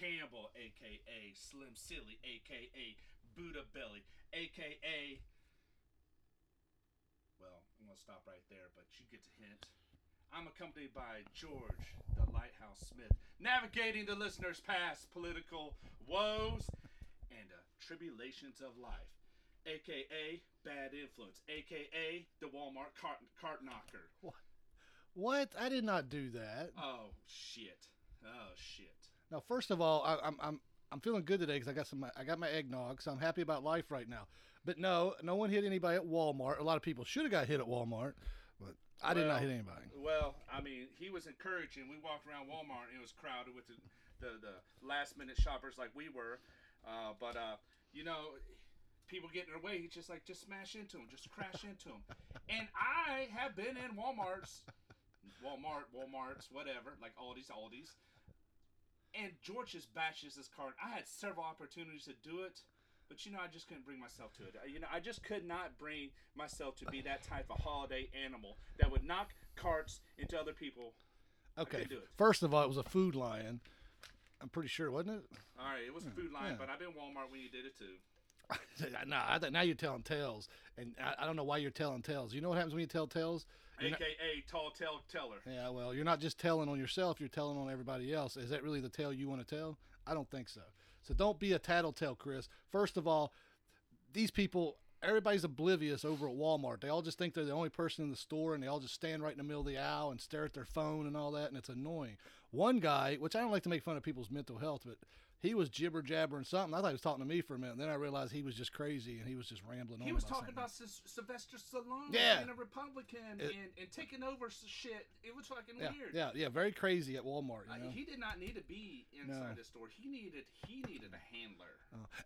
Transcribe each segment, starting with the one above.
down span influencer, Campbell, aka Slim Silly, aka Buddha Belly, aka. Well, I'm gonna stop right there, but you get the hint. I'm accompanied by George, the Lighthouse Smith, navigating the listener's past political woes and uh, tribulations of life, aka Bad Influence, aka the Walmart cart, cart knocker. What? What? I did not do that. Oh shit! Oh shit! Now, first of all, I, I'm I'm I'm feeling good today because I got some I got my eggnog, so I'm happy about life right now. But no, no one hit anybody at Walmart. A lot of people should have got hit at Walmart, but I did not hit anybody. Well, I mean, he was encouraging. We walked around Walmart and it was crowded with the, the, the last minute shoppers like we were. Uh, but, uh, you know, people get in their way. He's just like, just smash into them, just crash into them. And I have been in Walmarts, Walmart, Walmarts, whatever, like Aldi's, Aldi's. And George just bashes this cart. I had several opportunities to do it. But you know, I just couldn't bring myself to it. You know, I just could not bring myself to be that type of holiday animal that would knock carts into other people. Okay, couldn't do it. first of all, it was a food lion. I'm pretty sure, wasn't it? All right, it was a food line, yeah. but I've been Walmart when you did it too. no, I think now you're telling tales, and I, I don't know why you're telling tales. You know what happens when you tell tales? You're not- AKA tall tale teller. yeah, well, you're not just telling on yourself; you're telling on everybody else. Is that really the tale you want to tell? I don't think so. So don't be a tattletale, Chris. First of all, these people, everybody's oblivious over at Walmart. They all just think they're the only person in the store, and they all just stand right in the middle of the aisle and stare at their phone and all that, and it's annoying. One guy, which I don't like to make fun of people's mental health, but he was jibber jabbering something. I thought he was talking to me for a minute. And then I realized he was just crazy and he was just rambling on. He was about talking about Sy- Sylvester Stallone Yeah. being a Republican It- and, and taking over s- shit. It was fucking yeah, weird. yeah, yeah, very crazy at Walmart. You Uh, he did not need to be inside No. the store. He needed he needed a handler.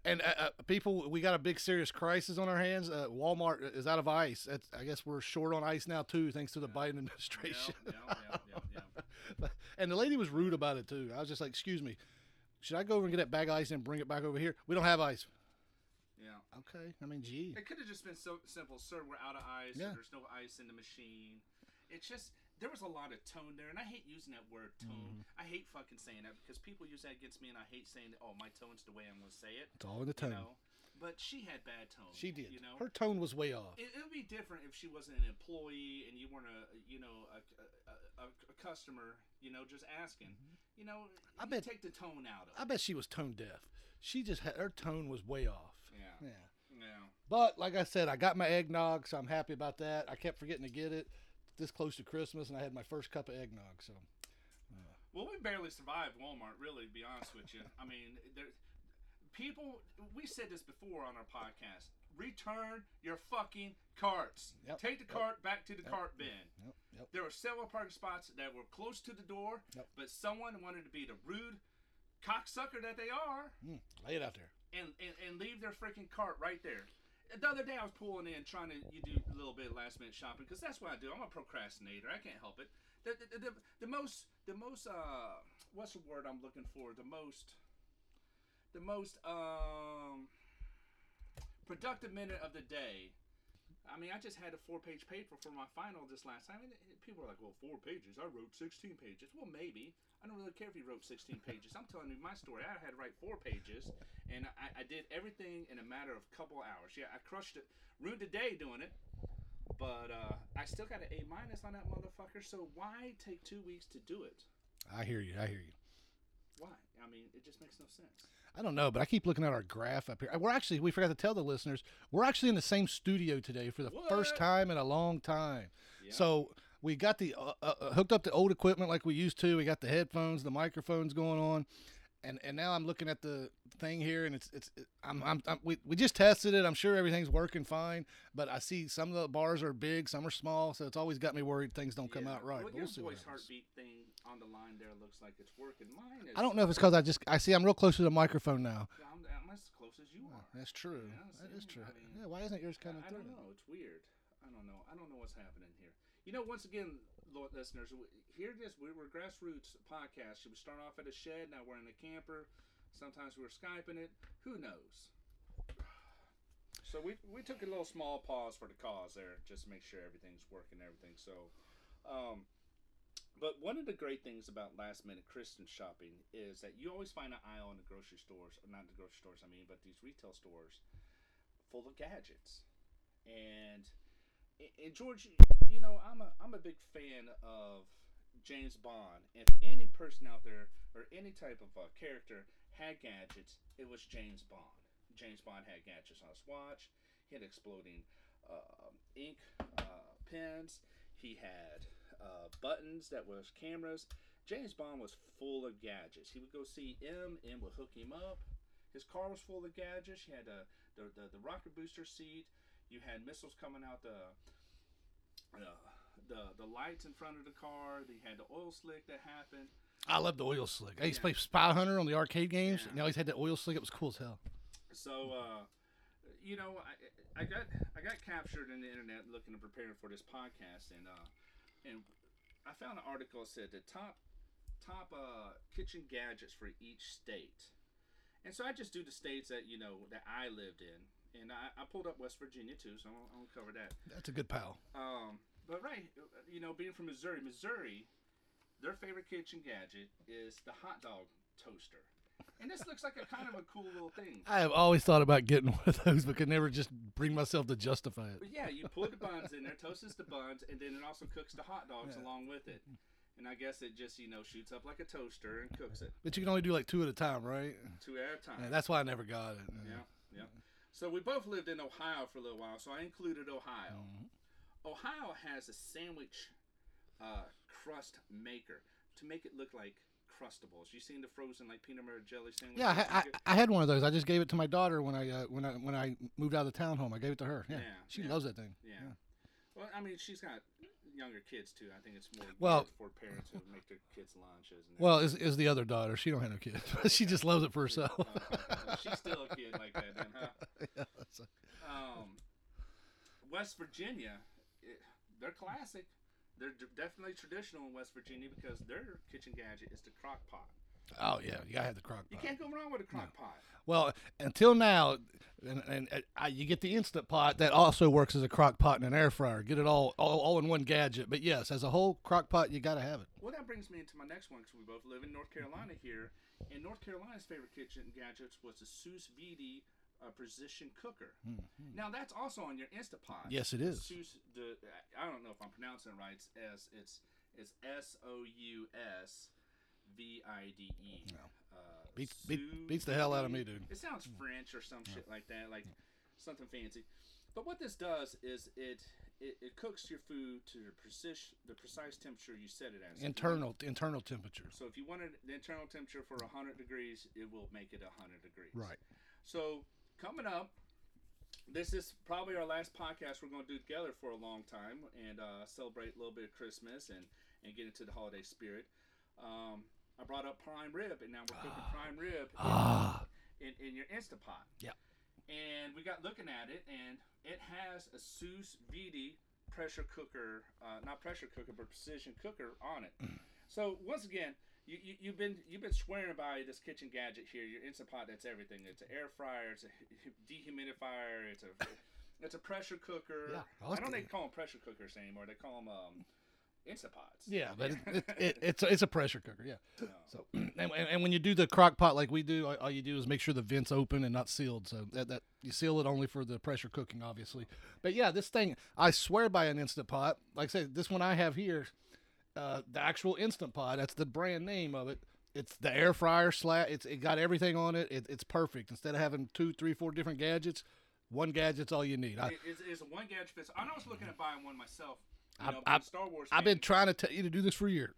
And uh, uh, people, we got a big serious crisis on our hands. Uh, Walmart is out of ice. That's, I guess we're short on ice now too, thanks to the Biden administration. yeah, yeah, yeah, yeah. and the lady was rude about it too. I was just like, "Excuse me, should I go over and get that bag of ice and bring it back over here? We don't have ice." yeah. Okay, I mean, gee, It could have just been so simple, sir. We're out of ice. Yeah. There's no ice in the machine. It's just there was a lot of tone there, and I hate using that word tone. Mm-hmm. I hate fucking saying that because people use that against me, and I hate saying that. Oh, my tone's the way I'm gonna say it. it's all in the You tone. know, but she had bad tone. She did. You know, her tone was way off. it, it would be different if she wasn't an employee and you weren't a you know a, a, a, a customer. You know, just asking. You know, Mm-hmm. I you bet- take the tone out of I it. bet she was tone deaf. She just had her tone was way off. Yeah. Yeah. Yeah. But like I said, I got my eggnog, so I'm happy about that. I kept forgetting to get it this close to Christmas, and I had my first cup of eggnog. So Well, we barely survived Walmart, really, to be honest with you. I mean, there, people, we said this before on our podcast. Return your fucking carts. Yep, Take the yep. cart back to the cart bin. yep, yep. There were several parking spots that were close to the door, Yep. but someone wanted to be the rude cocksucker that they are Mm, lay it out there. and, and, and leave their freaking cart right there. The other day I was pulling in trying to you do a little bit of last minute shopping because that's what I do. I'm a procrastinator. I can't help it. The, the, the, the most the most uh what's the word I'm looking for? The most the most um productive minute of the day. I mean, I just had a four-page paper for my final this last time. And people are like, "Well, four pages. I wrote 16 pages." Well, maybe. I don't really care if you wrote 16 pages. I'm telling you my story. I had to write four pages, and I, I did everything in a matter of a couple hours. Yeah, I crushed it. Ruined the day doing it, but uh, I still got an A minus on that motherfucker. So why take two weeks to do it? I hear you. I hear you. Why? I mean, it just makes no sense. I don't know, but I keep looking at our graph up here. We're actually, we forgot to tell the listeners, we're actually in the same studio today for the first time in a long time. Yeah. So we got the uh, uh, hooked up the old equipment like we used to. We got the headphones, the microphones going on, and and now I'm looking at the thing here, and it's it's I'm, I'm, I'm we we just tested it. I'm sure everything's working fine, but I see some of the bars are big, some are small, so it's always got me worried things don't come out right. Well, your we'll see voice heartbeat thing on the line there looks like it's working. Mine is. I don't know if it's because I just I see I'm real close to the microphone now. I'm, I'm as close as you are. That's true. Yeah, that is true. I mean, yeah, why isn't yours I, coming I through? don't know. It's weird. I don't know. I don't know what's happening here. You know, once again, listeners, here it is. We were grassroots podcast. We start off at a shed? Now we're in a camper. Sometimes we're skyping it. Who knows? So we we took a little small pause for the cause there, just to make sure everything's working, everything. So, um, But one of the great things about last minute Christmas shopping is that you always find an aisle in the grocery stores, or not the grocery stores, I mean, but these retail stores full of gadgets. And, and George, you know, I'm a, I'm a big fan of James Bond. If any person out there or any type of uh, character had gadgets, it was James Bond. James Bond had gadgets on his watch. He had exploding uh, ink uh, pens. He had uh, buttons that was cameras. James Bond was full of gadgets. He would go see M, M would hook him up. His car was full of gadgets. He had a, the, the, the rocket booster seat. You had missiles coming out the, uh, the the lights in front of the car. They had the oil slick that happened. I love the oil slick. I used to play Spy Hunter on the arcade games, Yeah. and they always had that oil slick. It was cool as hell. So, uh, you know, I, I got I got captured in the internet looking and preparing for this podcast, and uh, and I found an article that said the top top uh, kitchen gadgets for each state, and so I just do the states that you know that I lived in, and I, I pulled up West Virginia too, so I'm, I'm gonna cover that. That's a good pal. Um, but right, you know, being from Missouri, Missouri, their favorite kitchen gadget is the hot dog toaster. And this looks like a kind of a cool little thing. I have always thought about getting one of those, but could never just bring myself to justify it. But yeah, you put the buns in there, toasts the buns, and then it also cooks the hot dogs Yeah. along with it. And I guess it just, you know, shoots up like a toaster and cooks it But you can only do like two at a time, right? two at a time. Yeah, that's why I never got it. Yeah, yeah. So we both lived in Ohio for a little while, so I included Ohio. Ohio has a sandwich uh, crust maker to make it look like crustables. You seen the frozen like peanut butter jelly sandwich? Yeah, I, I, I had one of those. I just gave it to my daughter when I uh, when I when I moved out of the townhome. I gave it to her. Yeah, Yeah, she yeah. loves that thing. yeah. Well, I mean, she's got younger kids too. I think it's more Well- for parents who make their kids lunches. And Well, is is the other daughter? She don't have no kids, but she just loves it for herself. Uh, she's still a kid like that, then, huh? Yeah, a- Um, West Virginia, it, they're classic. They're d- definitely traditional in West Virginia because their kitchen gadget is the crock pot. Oh yeah, you gotta have the crock pot. You can't go wrong with a crock pot. Well, until now, and, and, and I, you get the instant pot that also works as a crock pot and an air fryer. Get it all, all all in one gadget. But yes, as a whole crock pot, you gotta have it. Well, that brings me into my next one because we both live in North Carolina here. And North Carolina's favorite kitchen gadgets was the Sous Vide uh, precision cooker. Now that's also on your Instapot. Yes, it is. Sous, the I don't know if I'm pronouncing it right. It's S. It's it's S O U S V I D E. Uh, Beats- beat- beats the hell out of me, dude. It sounds French or some shit like that, like something fancy. But what this does is it it, it cooks your food to the precise the precise temperature you set it at. So if you want- Internal internal temperature. so if you wanted the internal temperature for 100 degrees, it will make it 100 degrees. Right. So coming up, this is probably our last podcast we're going to do together for a long time and uh, celebrate a little bit of Christmas and and get into the holiday spirit. Um, I brought up prime rib, and now we're cooking prime rib in- Ah. in, in your Instapot. Yeah. And we got looking at it, and it has a Sous Vide pressure cooker, uh, not pressure cooker, but precision cooker on it. so once again, you, you you've been you've been swearing by this kitchen gadget here, your Instapot. That's everything. It's an air fryer. It's a dehumidifier. It's a it's a pressure cooker. Yeah, I I, don't think they call them pressure cookers anymore. They call them um, Instapots. Yeah, but it, it, it, it's a, it's a pressure cooker. Yeah. No. So and, and, when you do the crock pot like we do, all, all you do is make sure the vents open and not sealed. So that, that you seal it only for the pressure cooking, obviously. But yeah, this thing I swear by an instant pot. Like I said, this one I have here, uh, the actual instant pot. That's the brand name of it. It's the air fryer slash. It's it got everything on it. it. It's perfect. Instead of having two, three, four different gadgets, one gadget's all you need. I, It- it's, it's a one gadget fits. I was looking at buying one myself. You know, I- Star Wars. I've been trying to tell you to do this for a year.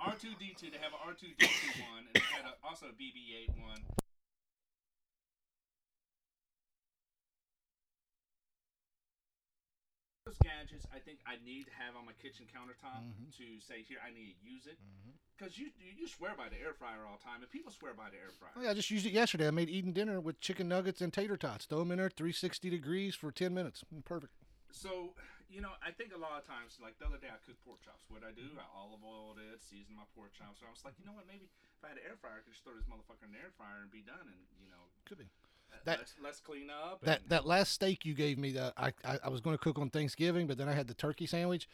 R2D2. They have an R2D2 one, and they had a, also a BB-8 one. Those gadgets, I think I need to have on my kitchen countertop Mm-hmm. to say, here, I need to use it. Because you, you you swear by the air fryer all the time, and people swear by the air fryer. Oh, yeah, I just used it yesterday. I made eating dinner with chicken nuggets and tater tots. Throw them in there, 360 degrees for 10 minutes. Mm, Perfect. So, you know, I think a lot of times, like the other day, I cooked pork chops. What I do, I olive oiled it, seasoned my pork chops. So I was like, you know what? Maybe if I had an air fryer, I could just throw this motherfucker in the air fryer and be done. And you know, Could be. uh, That- let's, let's clean up. That and- that last steak you gave me, that I, I, I was going to cook on Thanksgiving, but then I had the turkey sandwich.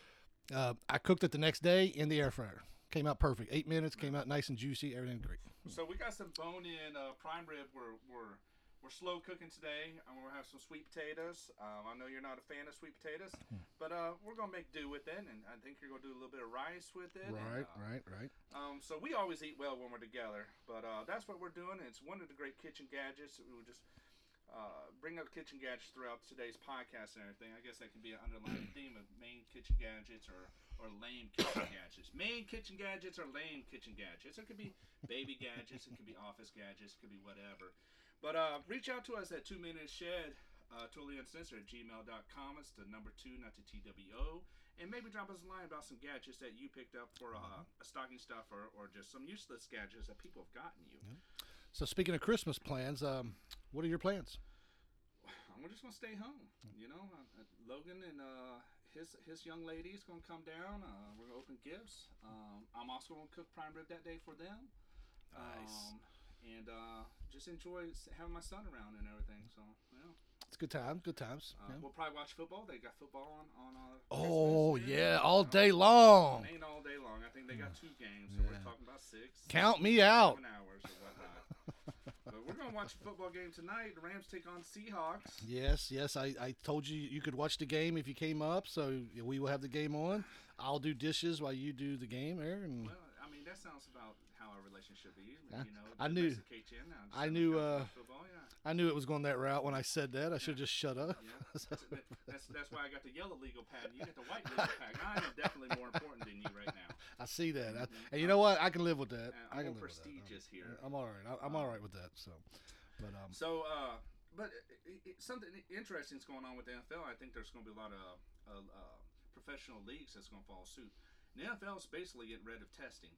Uh, I cooked it the next day in the air fryer. Came out perfect. Eight minutes. Came out nice and juicy. Everything great. So we got some bone-in uh, prime rib. We're we're we're slow cooking today. and we're gonna have some sweet potatoes. Um, I know you're not a fan of sweet potatoes, Hmm. but uh, we're gonna make do with it, and I think you're gonna do a little bit of rice with it. and, Right, uh, right, right. Um, so we always eat well when we're together, but uh, that's what we're doing. It's one of the great kitchen gadgets. We will just uh, bring up kitchen gadgets throughout today's podcast and everything. I guess that can be an underlying theme of main kitchen gadgets or, or lame kitchen gadgets. Main kitchen gadgets or lame kitchen gadgets. It could be baby gadgets. It could be office gadgets. It could be whatever. But uh, reach out to us at two men in a shed. Uh, totally uncensored at gmail.com. It's the number two, not the TWO. And maybe drop us a line about some gadgets that you picked up for uh, a stocking stuffer or just some useless gadgets that people have gotten you. So speaking of Christmas plans, um, what are your plans? I'm just gonna stay home. You know, uh, uh, Logan and uh, his his young lady is gonna come down. Uh, we're gonna open gifts. Um, I'm also gonna cook prime rib that day for them. Nice. Um, and uh, just enjoy having my son around and everything. So yeah, It's good times. Good times. uh, yeah. we'll probably watch football. They got football on on. Uh, Oh Christmas. yeah, all day long. Ain't all day long. I think they got two games, so we're talking about six. Count me out. Hours or whatnot. but we're gonna watch a football game tonight. The Rams take on Seahawks. Yes, yes. I, I told you you could watch the game if you came up, so we will have the game on. I'll do dishes while you do the game there, Well, that sounds about how our relationship be. You know, I knew- you I knew, uh, football, yeah. I knew it was going that route when I said that. I should just shut up. Yeah, that's, that's that's why I got the yellow legal pad and you got the white legal pad. I am definitely more important than you right now. I see that, I, Mhm. and you know what? I can live with that. Uh, I I'm can live with that. prestigious here. I'm all right. I, I'm all right with that. So, but um, So, uh, but it, it, something interesting is going on with the NFL. I think there's going to be a lot of uh, uh, professional leagues that's going to follow suit. The NFL is basically getting rid of testing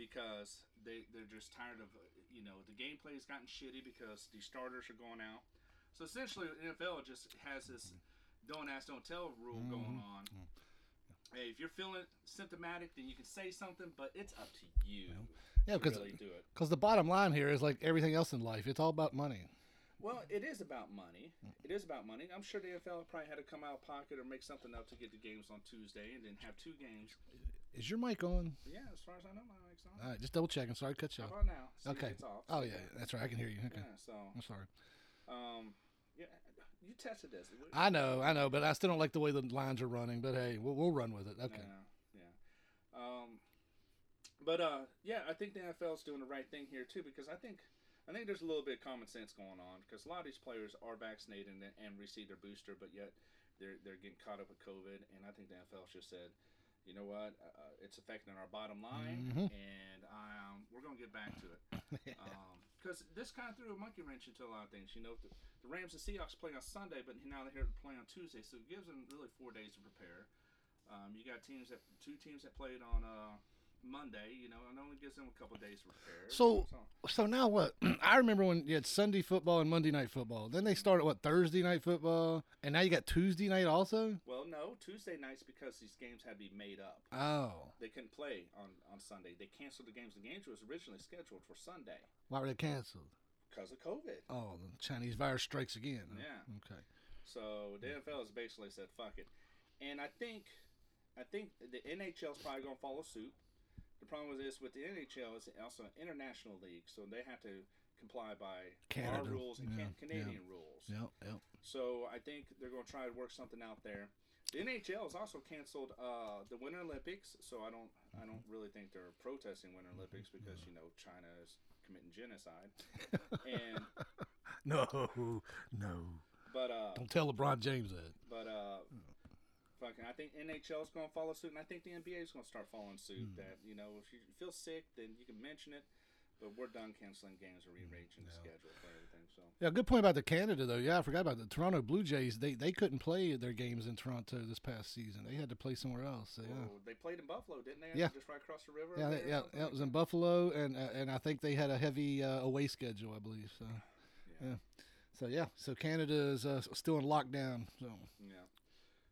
because they they're just tired of you know the gameplay has gotten shitty because the starters are going out. So essentially, NFL just has this don't ask, don't tell rule mm-hmm. going on. Mm-hmm. Hey, if you're feeling symptomatic, then you can say something, but it's up to you yeah, because really because the bottom line here is like everything else in life, it's all about money. Well, it is about money. Mm. It is about money. I'm sure the NFL probably had to come out of pocket or make something up to get the games on Tuesday and then have two games. Is your mic on? Yeah, as far as I know, my mic's on. All right, just double checking. Sorry cut you How off. about now? See, Okay. It's off. Oh yeah, that's right. I can hear you. Okay, Yeah. So, I'm sorry. um, yeah, you tested this. I know, I know, but I still don't like the way the lines are running. But hey, we'll, we'll run with it. Okay. Yeah, yeah. Um, but uh, yeah, I think the NFL is doing the right thing here too because I think I think there's a little bit of common sense going on because a lot of these players are vaccinated and, and received their booster, but yet they're they're getting caught up with COVID, and I think the NFL just said. You know what? Uh, it's affecting our bottom line, Mhm. and um, we're gonna get back to it because this kind of threw a monkey wrench into a lot of things. You know, the, the Rams and Seahawks play on Sunday, but now they're here to play on Tuesday, so it gives them really four days to prepare. Um, you got teams that two teams that played on uh, Monday. You know, and only gives them a couple days to prepare. So- So now what? I remember when you had Sunday football and Monday night football. Then they started what Thursday night football, and now you got Tuesday night also. well, no, Tuesday nights because these games had to be made up. Oh, They couldn't play on, on Sunday. They canceled the games. The games was originally scheduled for Sunday why were they canceled? because of COVID. Oh, the Chinese virus strikes again. Yeah. Okay. So the NFL has basically said fuck it, and I think, I think the NHL is probably going to follow suit. The problem with this with the NHL is also an international league, so they have to comply by our rules and yeah, can- Canadian rules. Yep. Yep. So I think they're going to try to work something out there. The NHL has also canceled uh, the Winter Olympics, so I don't I don't really think they're protesting Winter Olympics because you know China is committing genocide. and No, no. but uh, Don't tell LeBron James that. but uh, fucking I think NHL is going to follow suit, and I think the NBA is going to start following suit. Hmm. That you know if you feel sick, then you can mention it. But we're done canceling games or rearranging the Hmm, Yeah. schedule for everything. So Yeah, good point about the Canada though. Yeah, I forgot about the Toronto Blue Jays. They they couldn't play their games in Toronto this past season. They had to play somewhere else. So, yeah. They played in Buffalo, didn't they? Yeah. just right across the river. Yeah, they- yeah, yeah, it was in Buffalo, and uh, and I think they had a heavy uh, away schedule, I believe. So, Yeah. yeah. so yeah, so Canada is uh, still in lockdown. So, Yeah.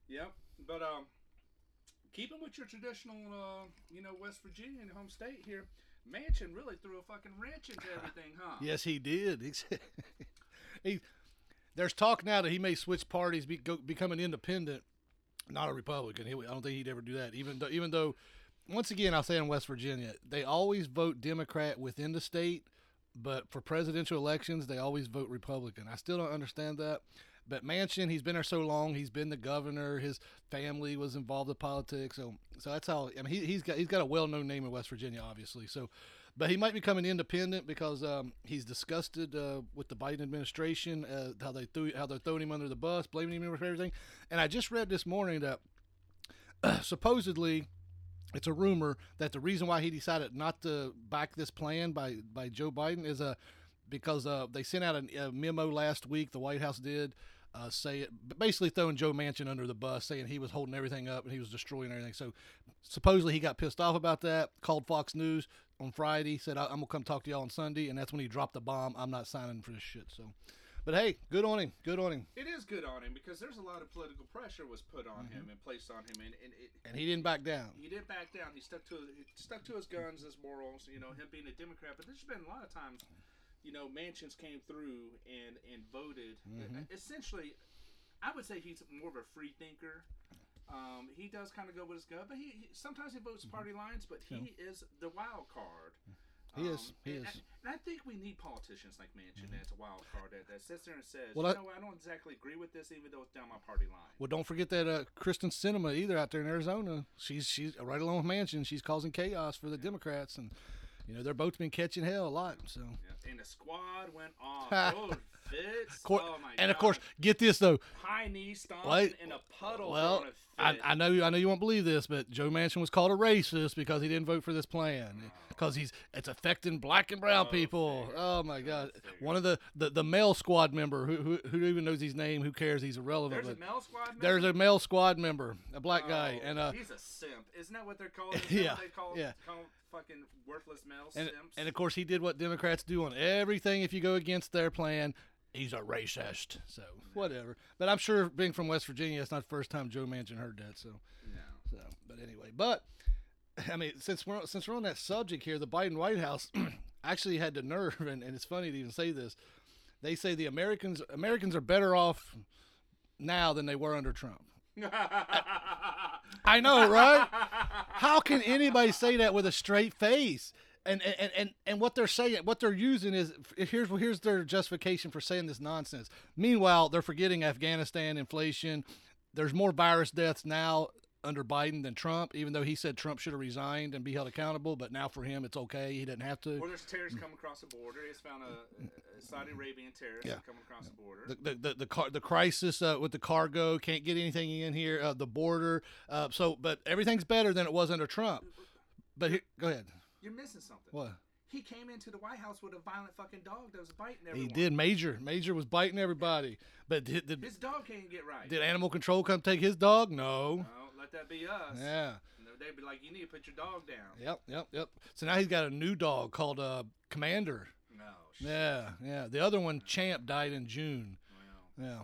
Yep. But um, keeping with your traditional, uh, you know, West Virginia and home state here, Manchin really threw a fucking wrench into everything, huh? yes, he did. He's, he, there's talk now that he may switch parties, be, go, become an independent, not a Republican. He, I don't think he'd ever do that. Even though, even though once again, I'll say in West Virginia, they always vote Democrat within the state, but for presidential elections, they always vote Republican. I still don't understand that. But Manchin, he's been there so long. He's been the governor. His family was involved in politics. So, so that's how. I mean, he, he's got he's got a well-known name in West Virginia, obviously. So, but he might become an independent because um, he's disgusted uh, with the Biden administration, uh, how they threw how they're throwing him under the bus, blaming him for everything. And I just read this morning that supposedly it's a rumor that the reason why he decided not to back this plan by by Joe Biden is a uh, because uh, they sent out a, a, memo last week. The White House did uh, say it, basically throwing Joe Manchin under the bus, saying he was holding everything up and he was destroying everything. So supposedly he got pissed off about that. Called Fox News on Friday, said I'm gonna come talk to y'all on Sunday, and that's when he dropped the bomb. I'm not signing for this shit. So. But hey, good on him. Good on him. It is good on him because there's a lot of political pressure was put on mm-hmm. him and placed on him, and and, it, and he didn't back down. He didn't back down. He stuck to he stuck to his guns, his morals. You know, him being a Democrat. But there's been a lot of times, you know, Manchin's came through and and voted. Mm-hmm. Essentially, I would say he's more of a free thinker. Um, he does kind of go with his gut, but he, he sometimes he votes mm-hmm. party lines. But he yeah. is the wild card. He um, is. He and, is. And I think we need politicians like Manchin mm-hmm. that's a wild card that, that sits there and says, well, you know, I, I don't exactly agree with this, even though it's down my party line. Well, don't forget that uh, Kyrsten Sinema either out there in Arizona. She's she's right along with Manchin. She's causing chaos for the yeah. Democrats, and you know they're both been catching hell a lot. So. Yeah. And the squad went off. oh, Fitz. Cor- oh my God. and God. of course, get this though. High knee stomping in a puddle. Well, I, I, know I know you won't believe this, but Joe Manchin was called a racist because he didn't vote for this plan because he's it's affecting black and brown oh, people. Fair. Oh my God! One of the, the, the male squad member who, who who even knows his name? Who cares? He's irrelevant. There's a male squad. Member? There's a male squad member, a black oh, guy, and uh, he's a simp. Isn't that what they're called? yeah, they call, yeah. Call fucking worthless male and, simps. And of course, he did what Democrats do on everything. If you go against their plan, he's a racist. So whatever. But I'm sure being from West Virginia, it's not the first time Joe Manchin heard that. So no. So, but anyway, but I mean, since we're since we're on that subject here, the Biden White House actually had the nerve, and, and it's funny to even say this. They say the Americans Americans are better off now than they were under Trump. I know, right? How can anybody say that with a straight face? And and, and and what they're saying, what they're using is here's here's their justification for saying this nonsense. Meanwhile, they're forgetting Afghanistan, inflation. There's more virus deaths now under Biden than Trump, even though he said Trump should have resigned and be held accountable. But now for him, it's okay; he didn't have to. Or there's terrorists coming across the border. He's found a, a Saudi Arabian terrorist yeah. coming across the border. The the the, the, car, the crisis uh, with the cargo can't get anything in here. Uh, the border. Uh, so, but everything's better than it was under Trump. But here, go ahead. You're missing something. What? He came into the White House with a violent fucking dog that was biting everyone. He did. Major. Major was biting everybody. But did, did his dog can't get right. Did animal control come take his dog? No. No, let that be us. Yeah. They'd be like, you need to put your dog down. Yep, yep, yep. So now he's got a new dog called uh, Commander. No. Shit. Yeah, yeah. The other one, Champ, died in June. Wow. Yeah.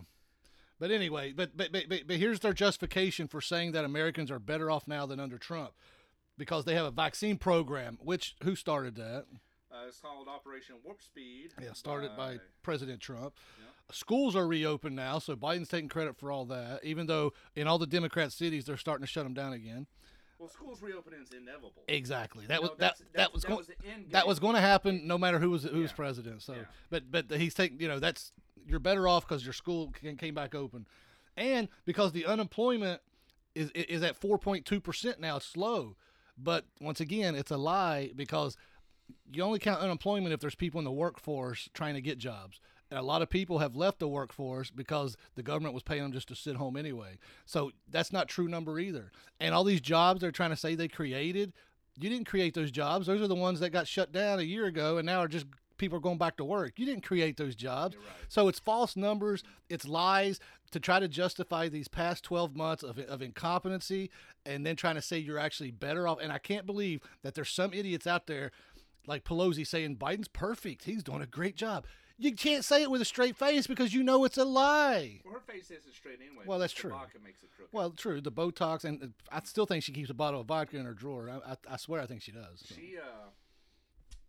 But anyway, but, but but but here's their justification for saying that Americans are better off now than under Trump because they have a vaccine program. Which who started that? Uh, it's called Operation Warp Speed. Yeah, started by, by President Trump. Schools are reopened now, so Biden's taking credit for all that. Even though in all the Democrat cities they're starting to shut them down again. Well, schools reopening is inevitable. Exactly. That you was know, that that was going that was going to happen no matter who was who was yeah. president. So, yeah. but but he's taking you know that's you're better off because your school came back open, and because the unemployment is is at 4.2 percent now. It's slow. But once again, it's a lie because you only count unemployment if there's people in the workforce trying to get jobs. And a lot of people have left the workforce because the government was paying them just to sit home anyway. So that's not true number either. And all these jobs they're trying to say they created, you didn't create those jobs. Those are the ones that got shut down a year ago and now are just people are going back to work. You didn't create those jobs. Right. So it's false numbers, it's lies to try to justify these past 12 months of, of incompetency and then trying to say you're actually better off. And I can't believe that there's some idiots out there like Pelosi saying Biden's perfect. He's doing a great job. You can't say it with a straight face because you know it's a lie. Well, her face isn't straight anyway. Well, that's true. Vodka makes it crooked. Well, true. The Botox, and I still think she keeps a bottle of vodka in her drawer. I, I, I swear, I think she does. So. She uh,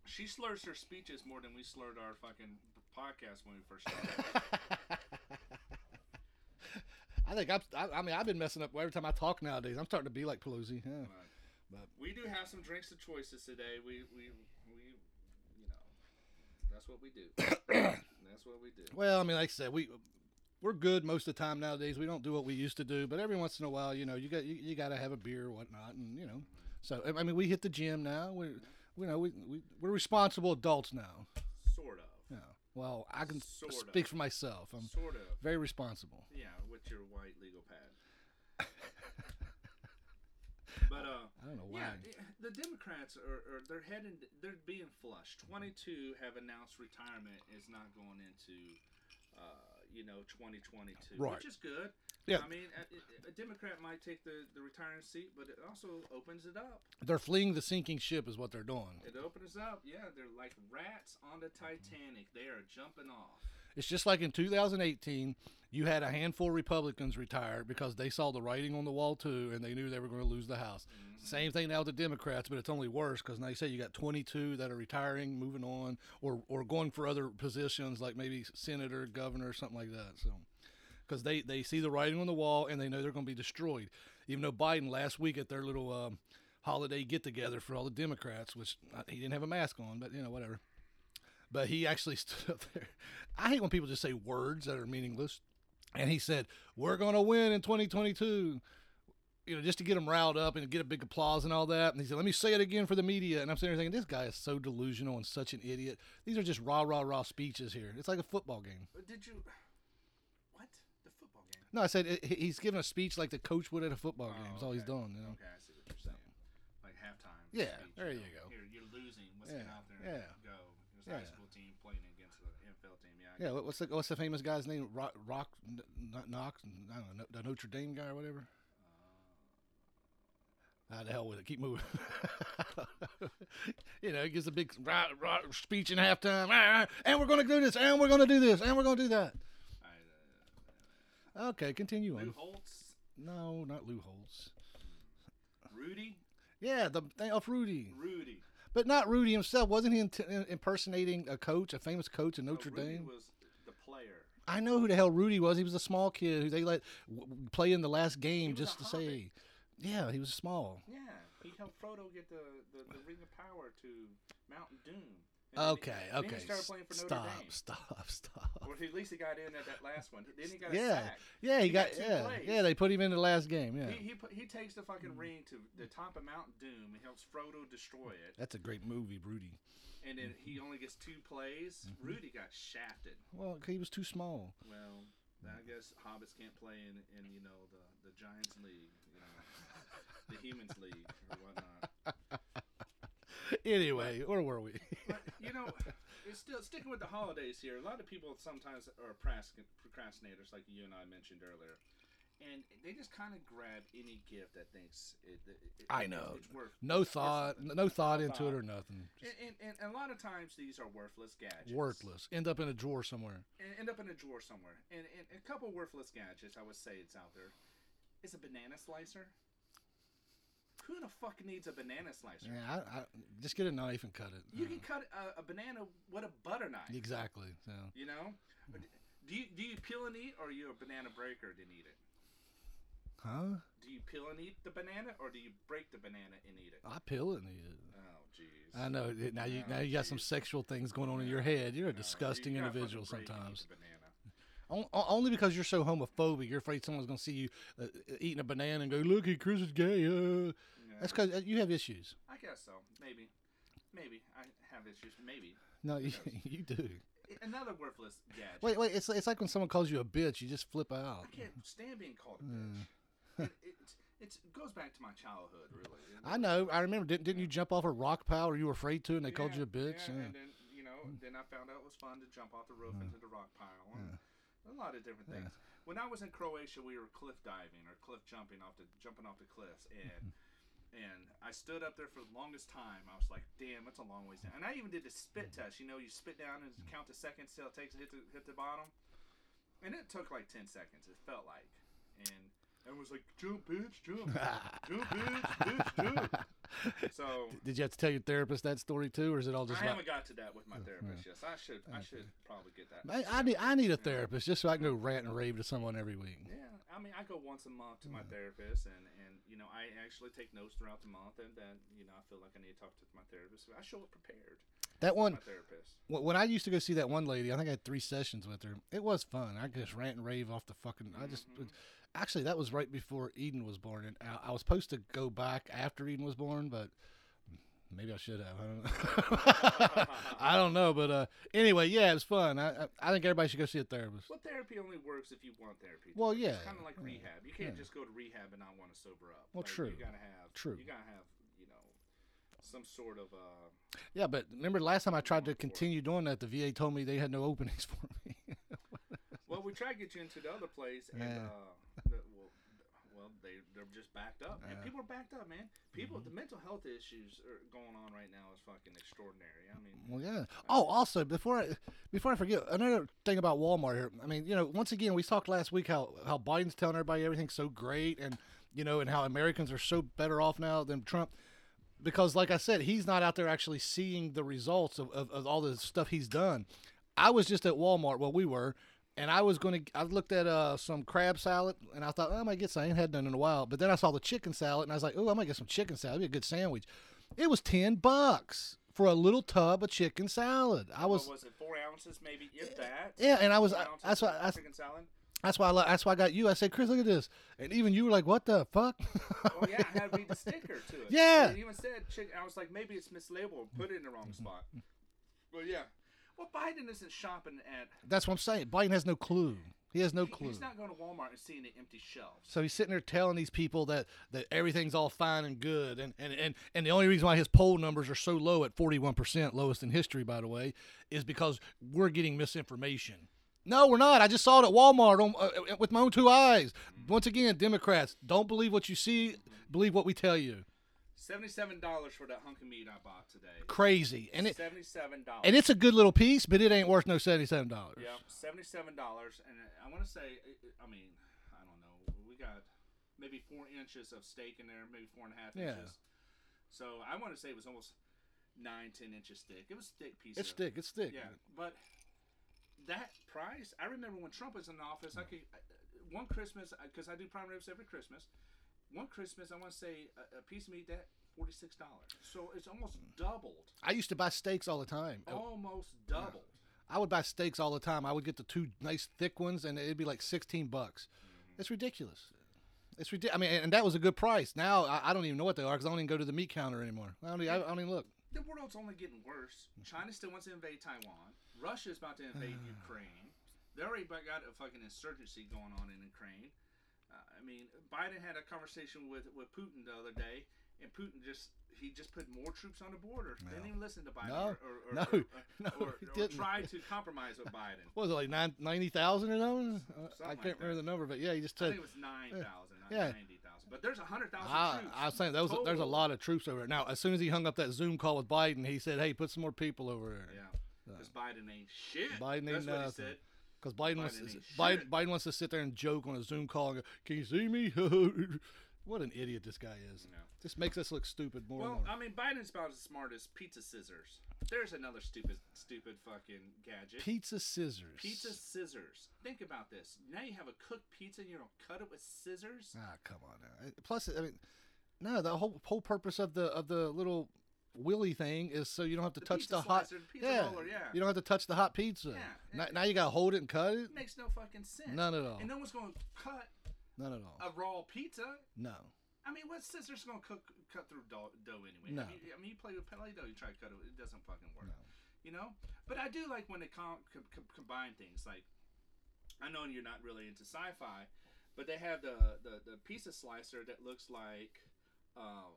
she slurs her speeches more than we slurred our fucking podcast when we first started. I think I'm, I, I mean I've been messing up every time I talk nowadays. I'm starting to be like Pelosi. Yeah. Right. But we do have some drinks of choices today. We we we you know that's what we do. that's what we do. Well, I mean, like I said, we we're good most of the time nowadays. We don't do what we used to do, but every once in a while, you know, you got you, you got to have a beer or whatnot, and you know. So I mean, we hit the gym now. We you know we, we we're responsible adults now. Sort of. Yeah. Well, I can Sort of. speak for myself. I'm Sort of. very responsible. Yeah, with your white legal pad. but uh. I don't know why. Yeah, the Democrats are, are they're heading they're being flushed. Twenty two have announced retirement is not going into uh, you know twenty twenty two, Right. which is good. Yeah. I mean, uh, a, a Democrat might take the the retiring seat, but it also opens it up. They're fleeing the sinking ship, is what they're doing. It opens up. Yeah, they're like rats on the Titanic. They are jumping off. It's just like in 2018, you had a handful of Republicans retire because they saw the writing on the wall too, and they knew they were going to lose the House. Mm-hmm. Same thing now with the Democrats, but it's only worse because now you say you got 22 that are retiring, moving on, or or going for other positions like maybe senator, governor, something like that. So, because they they see the writing on the wall and they know they're going to be destroyed. Even though Biden last week at their little um, holiday get together for all the Democrats, which uh, he didn't have a mask on, but you know whatever but he actually stood up there. I hate when people just say words that are meaningless. And he said, "We're going to win in 2022." You know, just to get them riled up and get a big applause and all that. And he said, "Let me say it again for the media." And I'm sitting there thinking, "This guy is so delusional and such an idiot. These are just rah rah rah speeches here. It's like a football game." But did you? What the football game? No, I said it, he's giving a speech like the coach would at a football game. That's all he's doing. You know? Okay, I see what you're saying. Like halftime. Yeah, speech, there you know, go. Here, you're losing. Let's Yeah, get out there yeah. and go. There's a high Yeah. school team playing against the NFL team. Yeah. Yeah. What's the what's the famous guy's name? Rock, Rock N- N- Knox. I don't know, the Notre Dame guy or whatever. Ah, the hell with it. Keep moving. you know, he gives a big rah, rah, speech in halftime. "Ah, ah, and we're going to do this, and we're going to do this, and we're going to do that. Okay, continue on. Lou. Holtz, No, not Lou Holtz. Rudy, Yeah, the thing off Rudy. Rudy. But not Rudy himself. Wasn't he int- impersonating a coach, a famous coach in No, Notre Rudy Dame? was the player. I know who the hell Rudy was. He was a small kid who they let w- play in the last game just to hobbit. say. Yeah, he was small. Yeah, he helped Frodo get the, the, the Ring of Power to Mountain Doom. He- Okay, okay. he started playing for Notre Stop, stop, stop. Or at least he got in at that last one. Then he got a Yeah, sack. yeah, he, He got, got yeah, plays. yeah. They put him in the last game. Yeah, He he, put, he takes the fucking ring to the top of Mount Doom and helps Frodo destroy it. that's a great movie, Rudy. And then he only gets two plays. Mm-hmm. Rudy got shafted. Well, he was too small. Well, I guess hobbits can't play in, in you know the the Giants League, you know, the Humans League or whatnot. Anyway, where were we? But you know, it's still sticking with the holidays here. A lot of people sometimes are procrastinators, like you and I mentioned earlier, and they just kind of grab any gift that thinks it. it, it I know. it's worth. No thought, no thought into thought. it or nothing. And, and, and a lot of times these are worthless gadgets. worthless. End up in a drawer somewhere. And end up in a drawer somewhere. And, and a couple worthless gadgets, I would say it's out there. It's a banana slicer. Who the fuck needs a banana slicer? Yeah, I, I, just get a knife and cut it. You can cut a, a banana with a butter knife. exactly. So. You know, do you do you peel and eat, or are you a banana breaker and eat it? Huh? Do you peel and eat the banana, or do you break the banana and eat it? I peel it and eat it. Oh, jeez. I know. Now you Oh, now you got some sexual things going on in your head. You're a No, disgusting you individual fucking break and eat sometimes. the banana. O- o- only because you're so homophobic, you're afraid someone's going to see you uh, eating a banana and go, "Look, he Chris is gay." Uh. Yeah, That's because uh, you have issues. I guess so. Maybe, maybe I have issues. Maybe No, you, you do. Another worthless gadget. Wait, wait. It's it's like when someone calls you a bitch, you just flip out. I can't stand being called a bitch. it, it's, it goes back to my childhood, really. It I know. I remember. Didn't, didn't you jump off a rock pile, or you were afraid to, and they called you a bitch? Yeah, Yeah. and then you know, hmm. then I found out it was fun to jump off the roof into the rock pile. And A lot of different things. When I was in Croatia, we were cliff diving or cliff jumping off the jumping off the cliffs, and hmm. And I stood up there for the longest time. I was like, "Damn, that's a long ways down." And I even did the spit mm-hmm. test. You know, you spit down and count the seconds till it takes to hit the hit the bottom, and it took like ten seconds. It felt like, and everyone was like, "Jump, bitch, jump, jump, bitch, bitch, jump." So Did you have to tell your therapist that story too, or is it all just I like? haven't got to that with my oh, therapist. Yes, I should. I should probably get that. I, I need I need a therapist just so I can go rant and rave to someone every week. Yeah, I mean, I go once a month to my therapist, and and you know, I actually take notes throughout the month, and then you know, I feel like I need to talk to my therapist. I show up prepared. That one, My therapist. When I used to go see that one lady, I think I had three sessions with her. It was fun. I just rant and rave off the fucking. I just Mhm. actually that was right before Eden was born, and I, I was supposed to go back after Eden was born, but maybe I should have. I don't know. I don't know, but uh, anyway, yeah, it was fun. I, I I think everybody should go see a therapist. Well, therapy only works if you want therapy. Well, work. yeah, It's kind of like yeah, rehab. You can't yeah. just go to rehab and not want to sober up. Well, Like, true. You gotta have. True. You gotta have. You know, some sort of. uh Yeah, but remember last time I tried to Going for it. continue doing that, the VA told me they had no openings for me. Well, we tried to get you into the other place, and Yeah. uh, well, they they're just backed up. And Yeah. people are backed up, man. People, Mm-hmm. the mental health issues are going on right now is fucking extraordinary. I mean, Well, yeah. Oh, also before I before I forget another thing about Walmart here. I mean, you know, once again, we talked last week how how Biden's telling everybody everything's so great, and you know, and how Americans are so better off now than Trump. Because, like I said, he's not out there actually seeing the results of, of, of all the stuff he's done. I was just at Walmart. Well, we were, and I was going to. I looked at uh, some crab salad, and I thought, oh, I might get some. I ain't had none in a while. But then I saw the chicken salad, and I was like, oh, I might get some chicken salad. It'd be a good sandwich. It was ten bucks for a little tub of chicken salad. I was, what was it four ounces, maybe if that? yeah, and I was. I, that's why. That's, chicken salad. that's why. I, that's why I got you. I said, Chris, look at this, and even you were like, what the fuck? Oh yeah, I had to read the sticker to it. Yeah. It even said chicken. I was like, maybe it's mislabeled. Put it in the wrong spot. But yeah. Well, Biden isn't shopping at. that's what I'm saying. Biden has no clue. He has no he- clue. He's not going to Walmart and seeing the empty shelves. So he's sitting there telling these people that, that everything's all fine and good, and, and, and, and the only reason why his poll numbers are so low at 41%, lowest in history, by the way, is because we're getting misinformation. No, we're not. I just saw it at Walmart on, uh, with my own two eyes. Once again, Democrats, don't believe what you see, believe what we tell you. Seventy-seven dollars for that hunk of meat I bought today. Crazy, and it Seventy-seven dollars. and it's a good little piece, but it ain't worth no seventy-seven dollars. Yeah, seventy-seven dollars, and I want to say, I mean, I don't know, we got maybe four inches of steak in there, maybe four and a half Yeah. inches. So I want to say it was almost nine, ten inches thick. It was a thick piece. It's of, thick. It's thick. Yeah, but that price, I remember when Trump was in office, I could uh, one Christmas uh, because I do prime ribs every Christmas. One Christmas, I want to say a, a piece of meat that forty six dollars. So it's almost doubled, I used to buy steaks all the time. Uh, almost doubled. I would buy steaks all the time. I would get the two nice thick ones, and it'd be like sixteen bucks. Mm-hmm. It's ridiculous. It's ridiculous. I mean, and that was a good price. Now I, I don't even know what they are because I don't even go to the meat counter anymore. I don't, even, I don't even look. The world's only getting worse. China still wants to invade Taiwan. Russia's about to invade Ukraine. They already got a fucking insurgency going on in Ukraine. Uh, I mean, Biden had a conversation with, with Putin the other day, and Putin just he just put more troops on the border. Didn't even listen to Biden No. or, or, No. or, No, or, he or didn't. tried to compromise with Biden. What was it like nine, 90,000 or something? Uh, I can't like remember the number, but yeah, he just took. I think it was nine thousand, not Yeah. ninety thousand. But there's a hundred thousand I, troops. I was saying was, there's a lot of troops over there. Now, as soon as he hung up that Zoom call with Biden, he said, "Hey, put some more people over there." Yeah, because Biden ain't shit. Biden ain't That's what he nothing. said. Because Biden, wants Biden to, Biden. Biden wants to sit there and joke on a Zoom call and go, "Can you see me?" what an idiot this guy is. Yeah. Just makes us look stupid more Well, more. I mean, Biden's about as smart as pizza scissors. There's another stupid, stupid fucking gadget. Pizza scissors. Pizza scissors. Think about this. Now you have a cooked pizza and you're gonna cut it with scissors. Ah, come on now. Plus, I mean, no, the whole whole purpose of the of the little willy thing is so you don't have to The touch the hot. yeah, roller, yeah. You don't have to touch the hot pizza. Yeah. Now, now you gotta hold it and cut it. It makes no fucking sense. None at all. And no one's gonna cut None at all. a raw pizza. No. I mean, what scissors gonna cook cut through dough, dough anyway? No. I mean, I mean, you play with Play dough, you try to cut it, it doesn't fucking work. No. You know. But I do like when they com- com- combine things. Like, I know you're not really into sci-fi, but they have the the, the pizza slicer that looks like, um,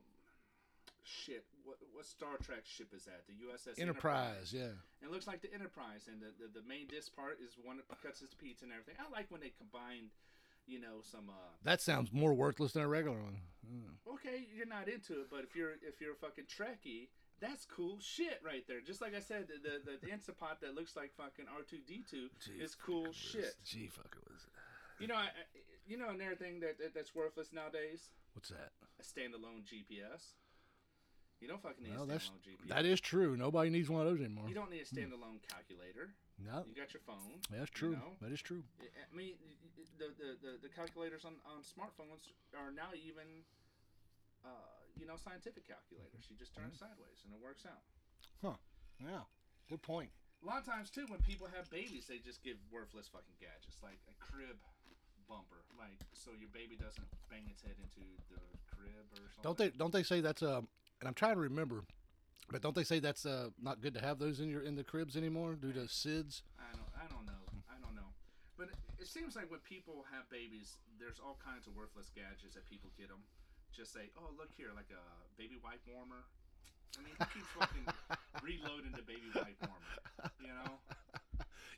shit. What what Star Trek ship is that? The USS Enterprise. Yeah. It looks like the Enterprise, and the, the, the main disc part is one that cuts his pizza and everything. I like when they combine, you know, some. Uh, That sounds more worthless than a regular one. Mm. okay, you're not into it, but if you're if you're a fucking Trekkie, that's cool shit right there. Just like I said, the the, the, the Instapot that looks like fucking R two D two is cool shit. Gee, fuck it was. You know, I, I, you know another thing that, that that's worthless nowadays, What's that? a standalone GPS. You don't fucking need Well, a that's standalone GPS. that is true. Nobody needs one of those anymore. you don't need a standalone calculator. No, You got your phone. that's you true. know? That is true. I mean, the the, the, the calculators on, on smartphones are now even, uh, you know, scientific calculators. You just turn it sideways and it works out. Huh. Yeah. Good point. A lot of times too, when people have babies, they just give worthless fucking gadgets like a crib bumper, like so your baby doesn't bang its head into the crib or something. Don't they? Don't they say that's uh? And I'm trying to remember, but don't they say that's uh not good to have those in your in the cribs anymore due to SIDS? I don't. I don't know. I don't know. But it, it seems like when people have babies, there's all kinds of worthless gadgets that people get them. Just say, "Oh, look here, like a baby wipe warmer." I mean, who keeps fucking reloading the baby wipe warmer? You know,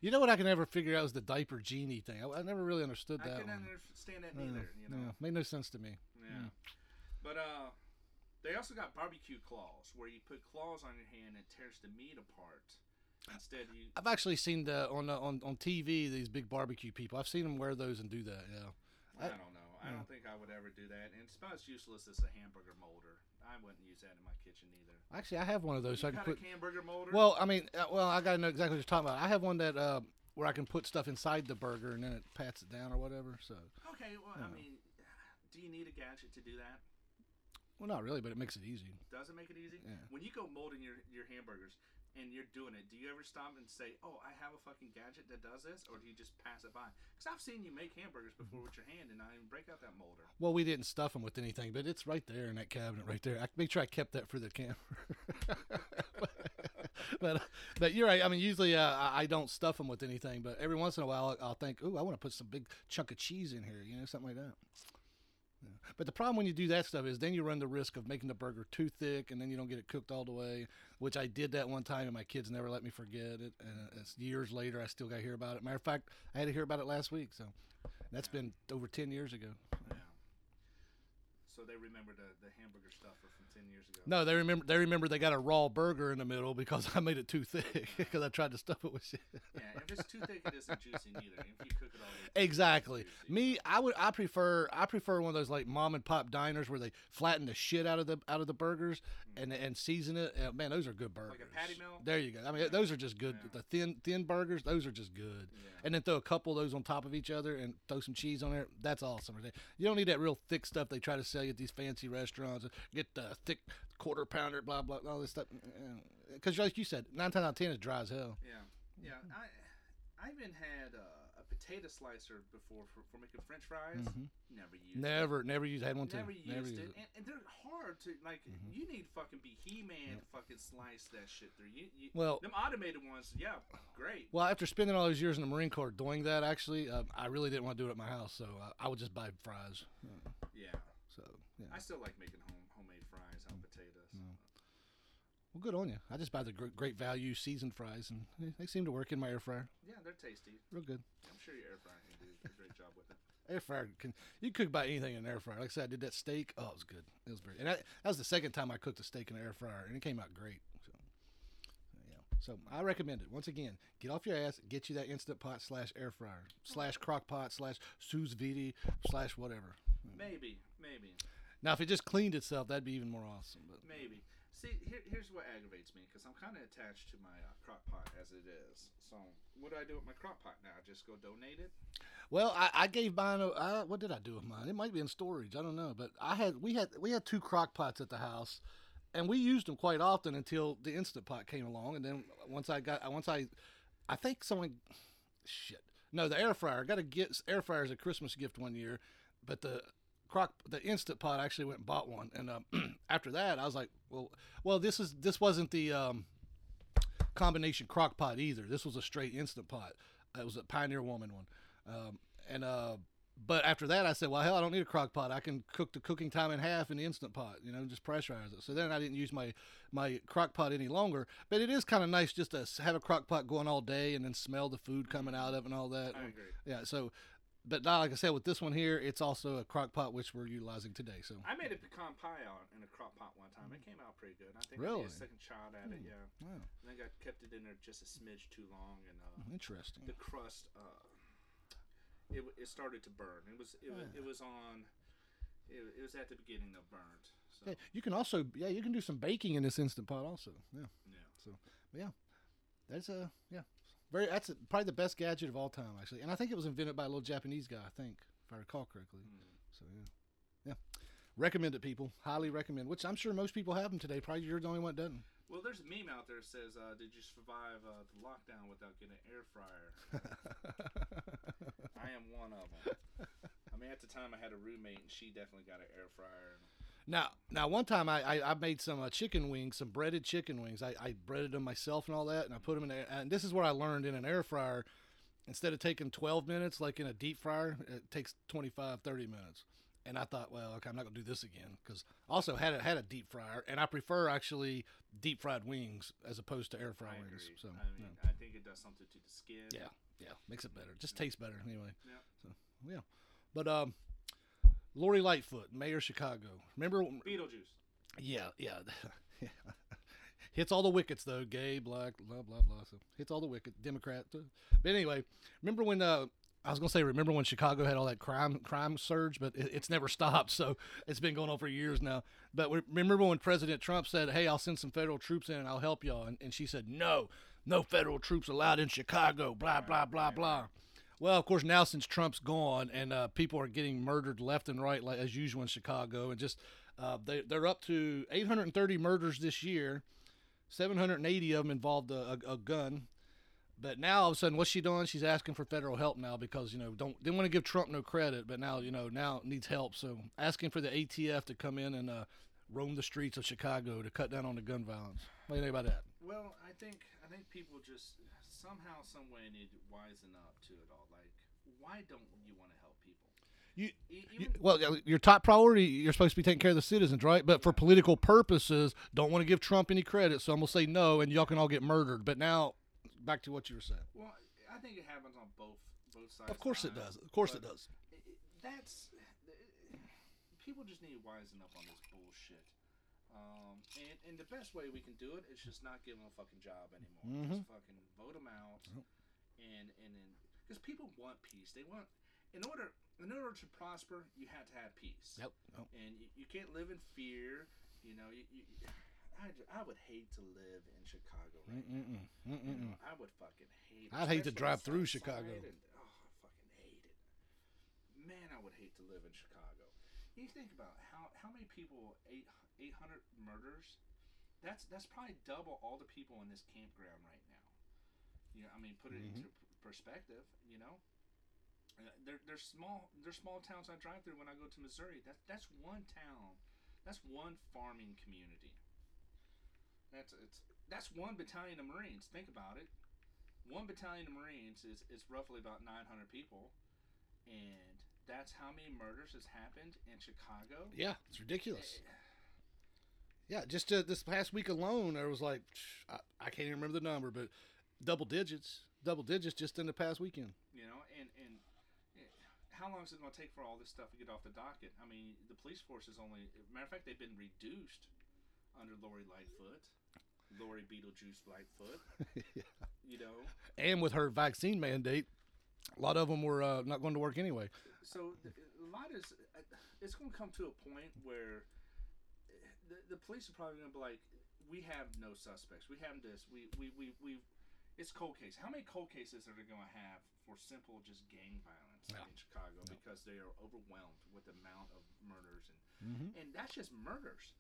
You know what I can never figure out is the diaper genie thing. I, I never really understood that. I couldn't one. understand that Yeah, neither. You know, yeah, made no sense to me. Yeah. But uh they also got barbecue claws where you put claws on your hand and tears the meat apart. Instead you I've actually seen the on the, on on TV these big barbecue people. I've seen them wear those and do that. Yeah. I, I- don't know. I don't think I would ever do that. And it's about as useless as a hamburger molder. I wouldn't use that in my kitchen either. Actually, I have one of those. So I can put. a hamburger molder? Well, I mean, uh, well, I gotta know exactly what you're talking about. I have one that uh, where I can put stuff inside the burger and then it pats it down or whatever. So, okay, well I yeah. mean do you need a gadget to do that? Well, not really, but it makes it easy. Does it make it easy? Yeah. When you go molding your, your hamburgers and you're doing it, do you ever stop and say, "Oh, I have a fucking gadget that does this," or do you just pass it by? Because I've seen you make hamburgers before with your hand and not even break out that molder. Well, we didn't stuff them with anything, but it's right there in that cabinet right there. I make sure I kept that for the camera. but but you're right. I mean, usually uh, I I don't stuff them with anything, but every once in a while I'll, I'll think, "Ooh, I want to put some big chunk of cheese in here," you know, something like that. But the problem when you do that stuff is then you run the risk of making the burger too thick, and then you don't get it cooked all the way. Which I did that one time, and my kids never let me forget it. And it's years later, I still got to hear about it. Matter of fact, I had to hear about it last week. So that's been over ten years ago. Yeah. So they remember the, the hamburger stuffer from ten years ago. No, they remember. They remember they got a raw burger in the middle because I made it too thick because I tried to stuff it with shit. Yeah, if it's too thick, it isn't juicy neither. If you cook it all Exactly. Me, I would. I prefer. I prefer one of those like mom and pop diners where they flatten the shit out of the out of the burgers and and season it. Uh, man, those are good burgers. Like a patty melt? There you go. I mean, those are just good. Yeah. The thin thin burgers, those are just good. Yeah. And then throw a couple of those on top of each other and throw some cheese on there. That's awesome. You don't need that real thick stuff they try to sell you at these fancy restaurants. Get the thick quarter pounder, blah blah, all this stuff. Because like you said, nine times out of ten is dry as hell. Yeah, yeah. I I even had uh, a potato slicer before for, for making French fries. Mhm. Never used. it. Never, never used. Had one too. Never used never it, used it. Mm-hmm. And, and they're hard to like. You need fucking be He Man to fucking slice that shit through. You, you, Well- them automated ones, yeah, great. Well, after spending all those years in the Marine Corps doing that, actually, uh, I really didn't want to do it at my house, so uh, I would just buy fries. Uh, Yeah, So, yeah. I still like making home homemade fries on potatoes. Well, good on you. I just buy the great, value seasoned fries, and they, seem to work in my air fryer. Yeah, they're tasty. Real good. I'm sure your air fryer can do a great job with it. Air fryer can you cook about anything in an air fryer. Like I said, I did that steak. Oh, it was good. It was very. And that, that was the second time I cooked a steak in an air fryer, and it came out great. So, yeah. So I recommend it. Once again, get off your ass, get you that instant pot slash air fryer slash crock pot slash sous vide slash whatever. Maybe, maybe, Now, if it just cleaned itself, that'd be even more awesome. But maybe. See, here, here's what aggravates me because I'm kind of attached to my uh, crock pot as it is. So, what do I do with my crock pot now? Just go donate it? Well, I, I gave mine. A, I, what did I do with mine? It might be in storage. I don't know. But I had we had we had two crock pots at the house, and we used them quite often until the instant pot came along. And then once I got once I, I think someone, shit. No, the air fryer. I got a get air fryer as a Christmas gift one year, but the crock the instant pot I actually went and bought one. And um, after that, I was like, well, well, this is this wasn't the um, combination crock pot either. This was a straight instant pot. It was a Pioneer Woman one. Um, and uh, but after that, I said, well, hell, I don't need a crock pot. I can cook the cooking time in half in the instant pot. You know, just pressurize it. So then I didn't use my my crock pot any longer. But it is kind of nice just to have a crock pot going all day and then smell the food coming out of it and all that. I agree. Yeah. So, but now, like I said, with this one here, it's also a crock pot which we're utilizing today. So I made a pecan pie out in a crock pot one time. It came out pretty good. I think I Really? did a second shot at it. Yeah. wow, think I kept it in there just a smidge too long, and uh, interesting. the crust, uh, it, it started to burn. It was it, was, it was on, it, it was at the beginning of burned. So Yeah, you can also yeah you can do some baking in this instant pot also. Yeah. yeah, So yeah, that's a yeah, very that's a, probably the best gadget of all time actually, and I think it was invented by a little Japanese guy. I think, if I recall correctly. Hmm. So yeah, yeah, recommend it, people. Highly recommend. Which I'm sure most people have them today. Probably you're the only one that doesn't. Well, there's a meme out there that says, uh, "Did you survive uh, the lockdown without getting an air fryer?" I am one of them. I mean, at the time, I had a roommate, and she definitely got an air fryer. Now, now, one time I, I, I made some uh, chicken wings, some breaded chicken wings. I, I breaded them myself and all that, and I put them in there. And this is what I learned in an air fryer. Instead of taking 12 minutes like in a deep fryer, it takes 25, 30 minutes. And I thought, well, okay, I'm not gonna do this again because also had a, had a deep fryer, and I prefer actually deep fried wings as opposed to air fried I wings. agree. So I mean, yeah. I think it does something to the skin. yeah, yeah, makes it better. Just tastes better anyway. Yeah. So yeah, but um, Lori Lightfoot, Mayor of Chicago. Remember Beetlejuice. yeah, yeah. hits all the wickets though, gay, black, blah blah blah. So hits all the wickets, Democrat. Too. But anyway, remember when uh, I was gonna say, remember when Chicago had all that crime crime surge, but it, it's never stopped. So it's been going on for years now. But remember when President Trump said, "Hey, I'll send some federal troops in and I'll help y'all," and, and she said, "No, no federal troops allowed in Chicago." Blah blah blah blah. Well, of course, now since Trump's gone and uh, people are getting murdered left and right, like as usual in Chicago, and just uh, they they're up to 830 murders this year. 780 of them involved a, a, a gun. But now all of a sudden, what's she doing? She's asking for federal help now because you know don't didn't want to give Trump no credit, but now you know now needs help. So asking for the ATF to come in and uh, roam the streets of Chicago to cut down on the gun violence. What do you think about that? Well, I think I think people just somehow, some way need to wisen up to it all. Like, why don't you want to help people? You, you, well, your top priority, you're supposed to be taking care of the citizens, right? But for political purposes, don't want to give Trump any credit, so I'm gonna say no, and y'all can all get murdered. But now, back to what you were saying. well, I think it happens on both both sides. Of course it does. Of course it does. That's people just need to wisen up on this bullshit. Um, and, and the best way we can do it is just not give them a fucking job anymore. Mhm. Just fucking vote them out, Yep. and and then because people want peace, they want in order in order to prosper, you have to have peace. Yep. Yep. and you, you can't live in fear. You know, you, you, I, ju- I would hate to live in Chicago right. Mm-mm-mm. You Mm-mm-mm. know, I would fucking hate. it. I'd hate to drive through Chicago. And, oh, I fucking hate it. Man, I would hate to live in Chicago. You think about how how many people eight eight hundred murders. That's that's probably double all the people in this campground right now. You know, I mean, put it Mhm. into perspective. You know, uh, they're they're small they're small towns I drive through when I go to Missouri. That's that's one town. That's one farming community. That's it's that's one battalion of Marines. Think about it. One battalion of Marines is, is roughly about 900 people, and that's how many murders has happened in Chicago. Yeah, it's ridiculous. Eh, Yeah, just uh, this past week alone, there was like I, I can't even remember the number, but double digits, double digits just in the past weekend. You know, and and eh, how long is it going to take for all this stuff to get off the docket? I mean, the police force is only matter of fact they've been reduced under Lori Lightfoot, Lori Beetlejuice Lightfoot. You know, And with her vaccine mandate, a lot of them were uh, not going to work anyway. so a lot is it's going to come to a point where uh, the, the police are probably going to be like we have no suspects we have this we we we we it's cold case how many cold cases are they going to have for simple just gang violence Yeah. in chicago Yeah. because they are overwhelmed with the amount of murders and Mm-hmm. and that's just murders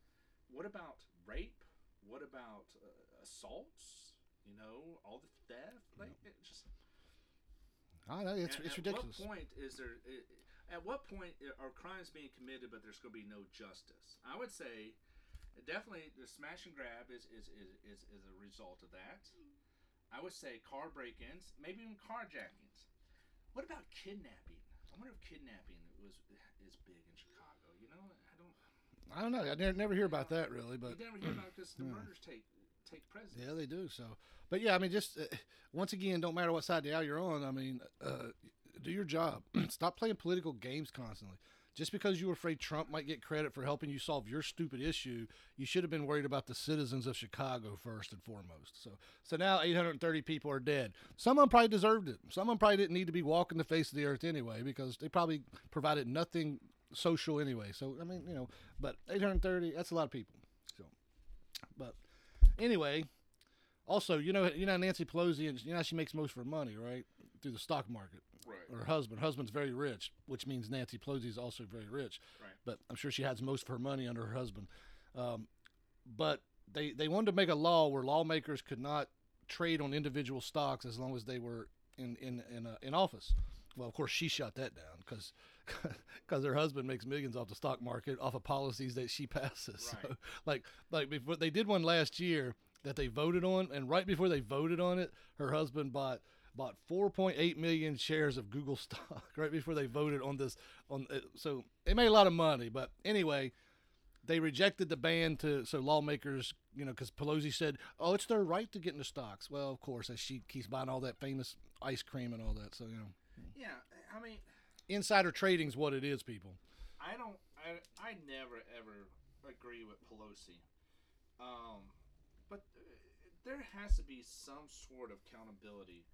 what about rape what about uh, assaults you know all the theft like it just Ah, I know it's at, it's at ridiculous. what point is there? At what point are crimes being committed, but there's going to be no justice? I would say, definitely, the smash and grab is is, is, is, is a result of that. I would say car break-ins, maybe even carjackings. What about kidnapping? I wonder if kidnapping was is big in Chicago. You know, I don't. I don't know. I never, never hear about that really, but you never hear about because the yeah. murders take take yeah, they do. So, but yeah, I mean, just uh, once again, don't matter what side of the aisle you're on. I mean, uh, do your job. Stop playing political games constantly. Just because you were afraid Trump might get credit for helping you solve your stupid issue, you should have been worried about the citizens of Chicago first and foremost. So, so now 830 people are dead. Some of them probably deserved it. Some of them probably didn't need to be walking the face of the earth anyway because they probably provided nothing social anyway. So, I mean, you know, but 830, that's a lot of people. So, but anyway, also, you know, you know Nancy Pelosi, and you know she makes most of her money, right, through the stock market. Right. Her husband. Her husband's very rich, which means Nancy Pelosi is also very rich. Right. But I'm sure she has most of her money under her husband. Um, but they they wanted to make a law where lawmakers could not trade on individual stocks as long as they were in in in, uh, in office. Well, of course, she shut that down because because her husband makes millions off the stock market off of policies that she passes. Right. So, like like before they did one last year that they voted on, and right before they voted on it, her husband bought bought 4.8 million shares of Google stock right before they voted on this on uh, so they made a lot of money but anyway they rejected the ban to so lawmakers you know because Pelosi said oh it's their right to get into stocks well of course as she keeps buying all that famous ice cream and all that so you know Yeah, I mean, insider trading's what it is people I don't. I I never ever agree with Pelosi. Um, but uh, there has to be some sort of accountability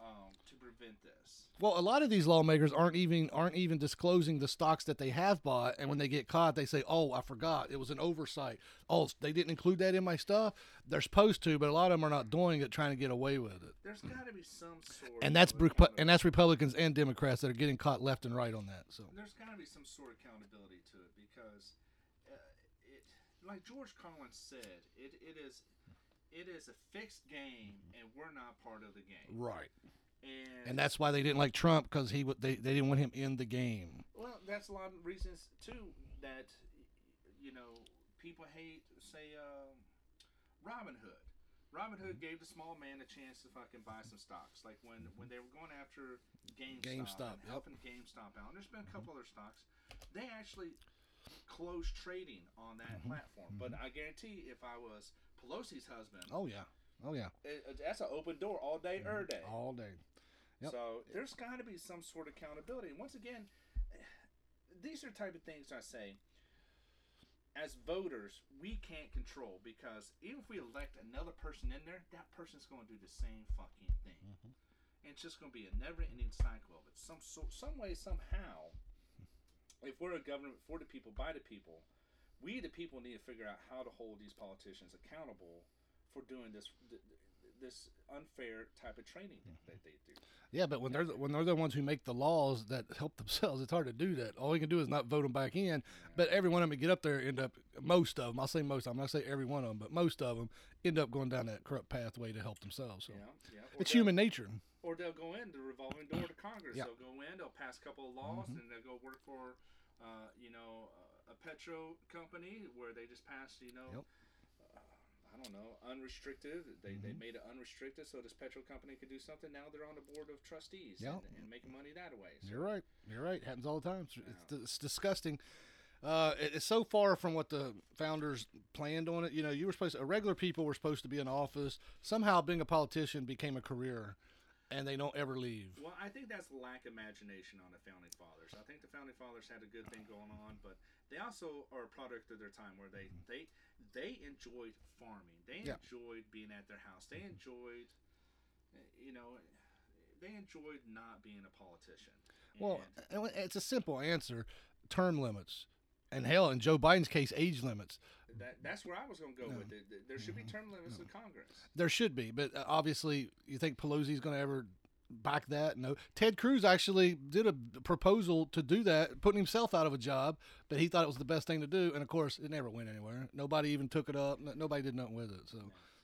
um, to prevent this. Well, a lot of these lawmakers aren't even aren't even disclosing the stocks that they have bought, and when they get caught, they say, "Oh, I forgot. It was an oversight. Oh, they didn't include that in my stuff." They're supposed to, but a lot of them are not doing it, trying to get away with it. There's got to be some sort. And that's and that's Republicans and Democrats that are getting caught left and right on that. So there's got to be some sort of accountability to it because uh, it, like George Carlin said, it, it is it is a fixed game, and we're not part of the game. right, And, and that's why they didn't like Trump because he w- they they didn't want him in the game. well, that's a lot of reasons too that you know people hate say um, Robinhood. Robin Hood mm-hmm. gave the small man a chance to fucking buy some stocks. Like when, when they were going after GameStop, GameStop, and yep. helping GameStop out. And there's been a couple other stocks. They actually closed trading on that mm-hmm. platform. But mm-hmm. I guarantee if I was Pelosi's husband, Oh yeah, oh yeah, it, that's an open door all day, er day. all day. Yep. So there's got to be some sort of accountability. And once again, these are type of things I say. As voters, we can't control because even if we elect another person in there, that person's going to do the same fucking thing. And it's just going to be a never-ending cycle of it. Some so, some way, somehow, if we're a government for the people, by the people, we the people need to figure out how to hold these politicians accountable for doing this th- th- this unfair type of training that they do. Yeah, but when they're the- when they're the ones who make the laws that help themselves, it's hard to do that. All you can do is not vote them back in. But every one of them that get up there end up most of them. I'll say most. I'm not say every one of them, but most of them end up going down that corrupt pathway to help themselves. So Yeah, yeah. It's human nature. Or they'll go in the revolving door to Congress. Yeah. Mm-hmm. They'll go in. They'll pass a couple of laws, and they'll go work for, uh, you know, uh, a petro company where they just passed, you know. Yep. Uh, I don't know, unrestricted. They, they made it unrestricted so this petro company could do something. Now they're on the board of trustees Yeah. and, and making money that way. So, You're right. You're right. It happens all the time. It's, it's, it's disgusting. Uh, it- it's so far from what the founders planned on it. You know, you were supposed to, regular people were supposed to be in office. Somehow, being a politician became a career, and they don't ever leave. Well, I think that's lack of imagination on the founding fathers. I think the founding fathers had a good thing going on, but they also are a product of their time where they they they enjoyed farming. They Yeah. enjoyed being at their house. They enjoyed, uh, you know, they enjoyed not being a politician. Well, And it's a simple answer: term limits, and hell, in Joe Biden's case, age limits. that, that's where I was going to go with it. There should be term limits in Congress. There should be, but uh, obviously, you think Pelosi's going to ever back that? No. Ted Cruz actually did a proposal to do that, putting himself out of a job, but he thought it was the best thing to do, and of course, it never went anywhere. Nobody even took it up. Nobody did nothing with it. So,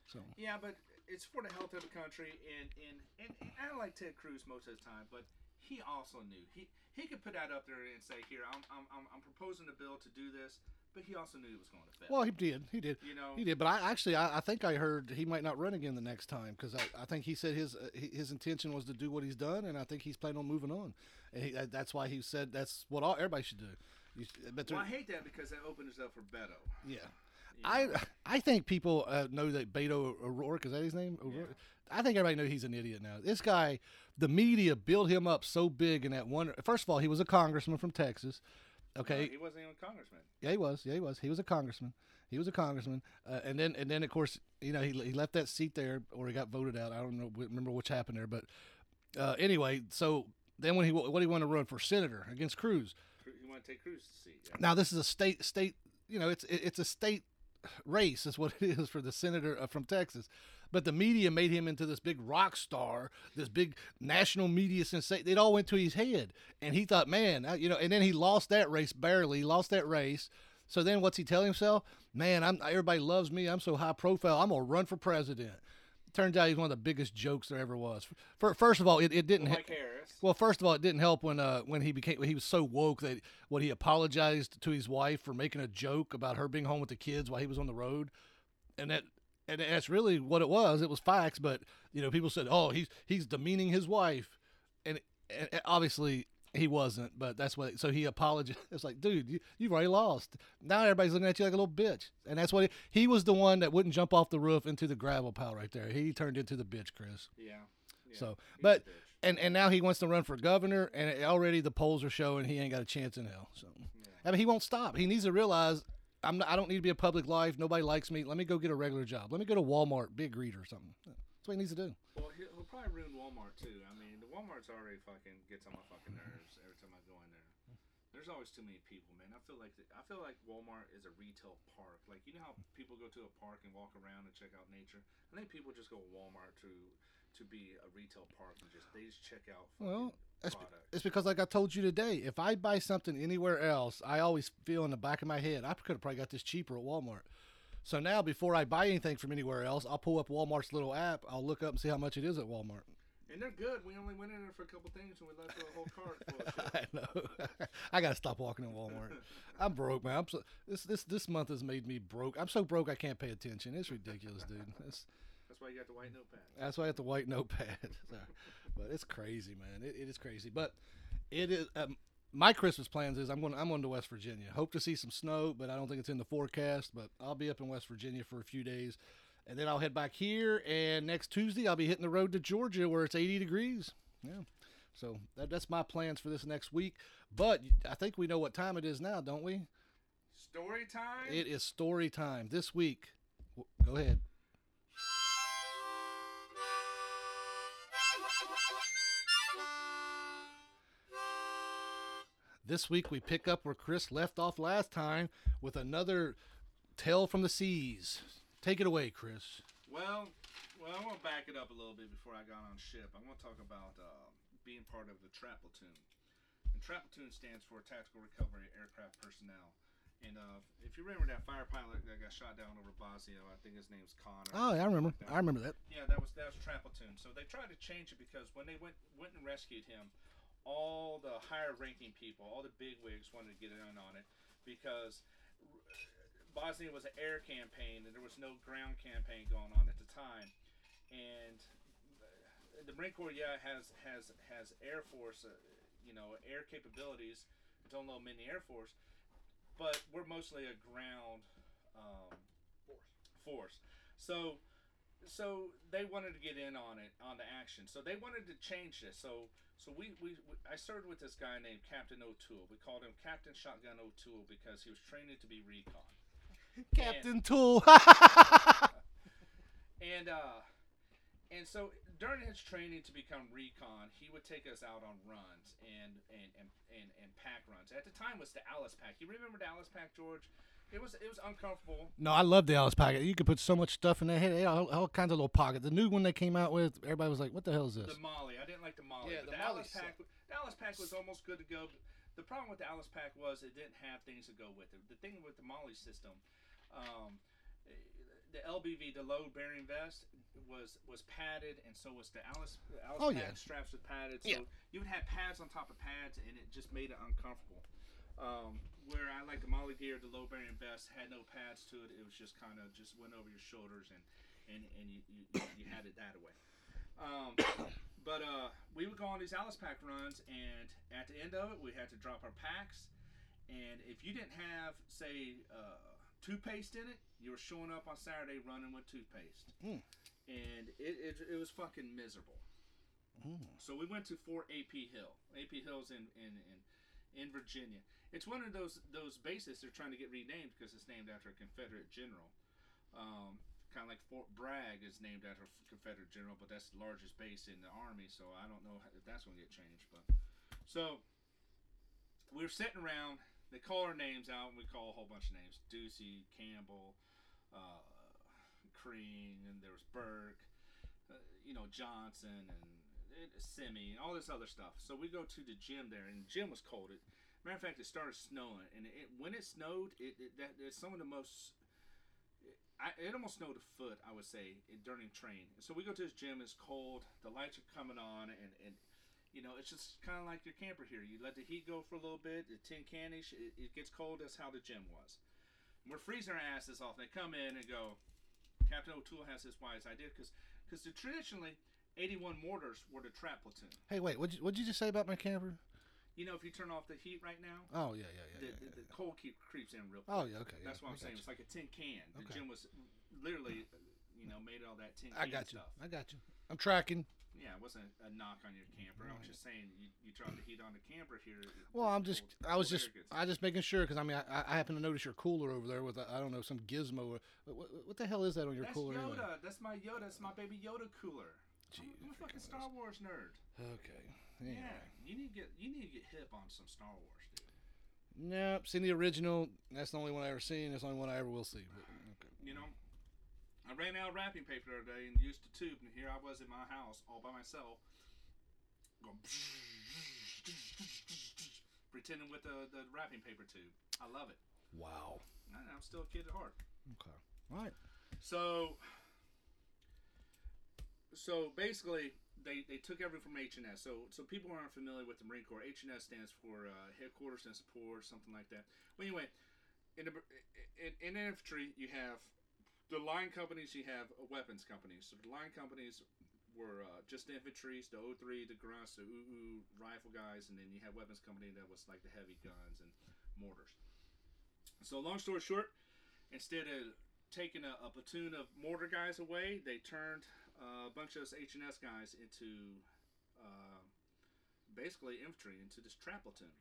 so Yeah, but it's for the health of the country, and and, and, and I like Ted Cruz most of the time, but he also knew he he could put that up there and say, "Here, I'm I'm I'm, I'm proposing a bill to do this," but he also knew it was going to fail. well, he did. He did. you know, He did, but I actually I, I think I heard he might not run again the next time because I, I think he said his uh, his intention was to do what he's done, and I think he's planning on moving on. And he, uh, that's why he said that's what all, everybody should do. You, but well, I hate that because that opens up for Beto. yeah, I. I think people uh, know that Beto O'Rourke is that his name? O'Rourke? I think everybody knows he's an idiot now. This guy, the media built him up so big in that one. First of all, he was a congressman from Texas. Okay, No, he wasn't even a congressman. yeah, he was. Yeah, he was. He was a congressman. He was a congressman, uh, and then and then of course you know he, he left that seat there or he got voted out. I don't know remember which happened there, but uh, anyway, so then when he what he wanted to run for senator against Cruz. Cru- You want to take Cruz's seat? Yeah. Now this is a state state. You know, it's it, it's a state race. Is what it is for the senator uh, from Texas. But the media made him into this big rock star, this big national media sensation. It all went to his head, and he thought, man, I, you know. And then he lost that race barely. He lost that race. So then, what's he telling himself? Man, I'm everybody loves me. I'm so high profile. I'm gonna run for president. Turns out he's one of the biggest jokes there ever was. For, first of all, it, it didn't. Like Harris. Well, first of all, it didn't help when uh when he became he was so woke that when he apologized to his wife for making a joke about her being home with the kids while he was on the road, and that and that's really what it was. It was facts, but you know people said, oh, he's he's demeaning his wife, and, and obviously he wasn't. But that's what. So he apologized. It's like, dude, you you've already lost. Now everybody's looking at you like a little bitch, and that's what he, he was the one that wouldn't jump off the roof into the gravel pile right there. He turned into the bitch, Chris. Yeah. yeah. So, but and and now he wants to run for governor, and already the polls are showing he ain't got a chance in hell. So, I mean, he won't stop. He needs to realize I'm not, I don't need to be a public life. Nobody likes me. Let me go get a regular job. Let me go to Walmart, big read or something. That's what he needs to do. Well, he'll, he'll probably ruin Walmart too. I mean, the Walmart's already fucking gets on my fucking nerves every time I go in there. There's always too many people, man. I feel like the, I feel like Walmart is a retail park. Like you know how people go to a park and walk around and check out nature. I think people just go to Walmart to to be a retail park and just they just check out fucking Well, It's, products. it's because, like I told you today, if I buy something anywhere else, I always feel in the back of my head, I could have probably got this cheaper at Walmart. So now, before I buy anything from anywhere else, I'll pull up Walmart's little app. I'll look up and see how much it is at Walmart. And they're good. We only went in there for a couple things and we left a whole cart full of shit. I know. I gotta stop walking in Walmart. I'm broke, man. I'm so, this this this month has made me broke. I'm so broke I can't pay attention. It's ridiculous, dude. It's, That's why you got the white notepad. that's why I have the white notepad. But it's crazy, man. It, it is crazy. But it is. Um, my Christmas plans is I'm going. I'm going to West Virginia. Hope to see some snow, but I don't think it's in the forecast. But I'll be up in West Virginia for a few days, and then I'll head back here. And next Tuesday I'll be hitting the road to Georgia where it's 80 degrees. Yeah. So that, that's my plans for this next week. But I think we know what time it is now, don't we? Story time. It is story time this week. Go ahead. This week we pick up where Chris left off last time with another tale from the seas. Take it away, Chris. Well, well, I want to back it up a little bit before I got on ship. I want to talk about uh, being part of the trap platoon. And trap platoon stands for Tactical Recovery Aircraft Personnel. And uh, if you remember that fire pilot that got shot down over Bosnia, I think his name's Connor. Oh, yeah, I remember. I remember that. Yeah, that was that was trap platoon. So they tried to change it because when they went went and rescued him, all the higher ranking people, all the big wigs wanted to get in on it because Bosnia was an air campaign and there was no ground campaign going on at the time, and the Marine Corps, yeah, has has has Air Force, uh, you know, air capabilities. Don't know many Air Force, but we're mostly a ground um, force. So so they wanted to get in on it on the action. So they wanted to change this. So so we, we, we I started with this guy named Captain O'Toole. We called him Captain Shotgun O'Toole because he was training to be recon. Captain Tool. And uh and so during his training to become recon, he would take us out on runs and and, and, and, and pack runs. At the time was the Alice pack. You remember the Alice pack, George? It was it was uncomfortable. no, I love the Alice packet. You could put so much stuff in there. Hey, all, all kinds of little pockets. The new one they came out with, everybody was like, "What the hell is this?" The MOLLE, I didn't like the MOLLE. Yeah, but the the, Alice pack. The Alice pack was almost good to go. The problem with the Alice pack was it didn't have things to go with it. The thing with the MOLLE system, um, the LBV, the load bearing vest, was was padded, and so was the Alice. The Alice Oh, pack yeah. straps was padded, so Yeah. you would have pads on top of pads, and it just made it uncomfortable. Um, where I like the MOLLE gear, the load bearing vest had no pads to it. It was just kind of just went over your shoulders, and and and you you, you had it that way. Um, but uh, we would go on these Alice pack runs, and at the end of it, we had to drop our packs. And if you didn't have, say, uh, toothpaste in it, you were showing up on Saturday running with toothpaste, Mm. and it, it it was fucking miserable. Mm. So we went to Fort AP Hill. AP Hill's in in, in in Virginia. It's one of those those bases they're trying to get renamed because it's named after a Confederate general. Um, kind of like Fort Bragg is named after a Confederate general, but that's the largest base in the army. So I don't know if that's going to get changed. But so we're sitting around. They call our names out, and we call a whole bunch of names: Ducey, Campbell, uh, Crean and there was Burke, uh, you know Johnson and uh, Simi and all this other stuff. So we go to the gym there, and the gym was cold. It, matter of fact, it started snowing, and it, when it snowed, it, it that is some of the most. I, it almost snowed a foot, I would say, during train. So we go to this gym. It's cold. The lights are coming on, and, and you know, it's just kind of like your camper here. You let the heat go for a little bit. The tin canish, it, it gets cold. That's how the gym was. We're freezing our asses off. They come in and go, Captain O'Toole has this wise idea because because traditionally 81 mortars were the trap platoon. Hey, wait, what'd you, what'd you just say about my camper? You know, if you turn off the heat right now, Oh yeah, yeah, yeah. the, yeah, yeah, the cold keep, creeps in real oh, quick. Oh yeah, okay. That's what I'm saying. It's like a tin can. The Okay. gym was literally, you know, made all that tin. I can got you. stuff. I got you. I'm tracking. Yeah, it wasn't a knock on your camper. I was just saying you, you the heat on the camper here. Well, I'm just, cold- I was just, I just making sure because I mean, I, I happen to notice your cooler over there with, I I don't know, some gizmo. Or, what, what the hell is that on your That's cooler? Yoda. Anyway? That's my Yoda. That's my baby Yoda cooler. Gee, I'm, I'm a fucking Star Wars nerd. Okay. Anyway. Yeah, you need to get you need to get hip on some Star Wars, dude. Nope. Seen the original. That's the only one I ever seen. That's the only one I ever will see. But, okay. You know, I ran out of wrapping paper the other day and used a tube, and here I was in my house all by myself, going pretending with the, the wrapping paper tube. I love it. Wow. I, I'm still a kid at heart. Okay. All right. So, so basically, they, they took everything from H&S. So so people aren't familiar with the Marine Corps, H&S stands for uh, Headquarters and Support, something like that. Well, anyway, in, the, in, in infantry, you have the line companies, you have weapons companies. So the line companies were uh, just the infantry, the O3, the grunts, the UU rifle guys, and then you had weapons company that was like the heavy guns and mortars. So long story short, instead of taking a, a platoon of mortar guys away, they turned uh, a bunch of us H&S guys into uh, basically infantry, into this trap platoon.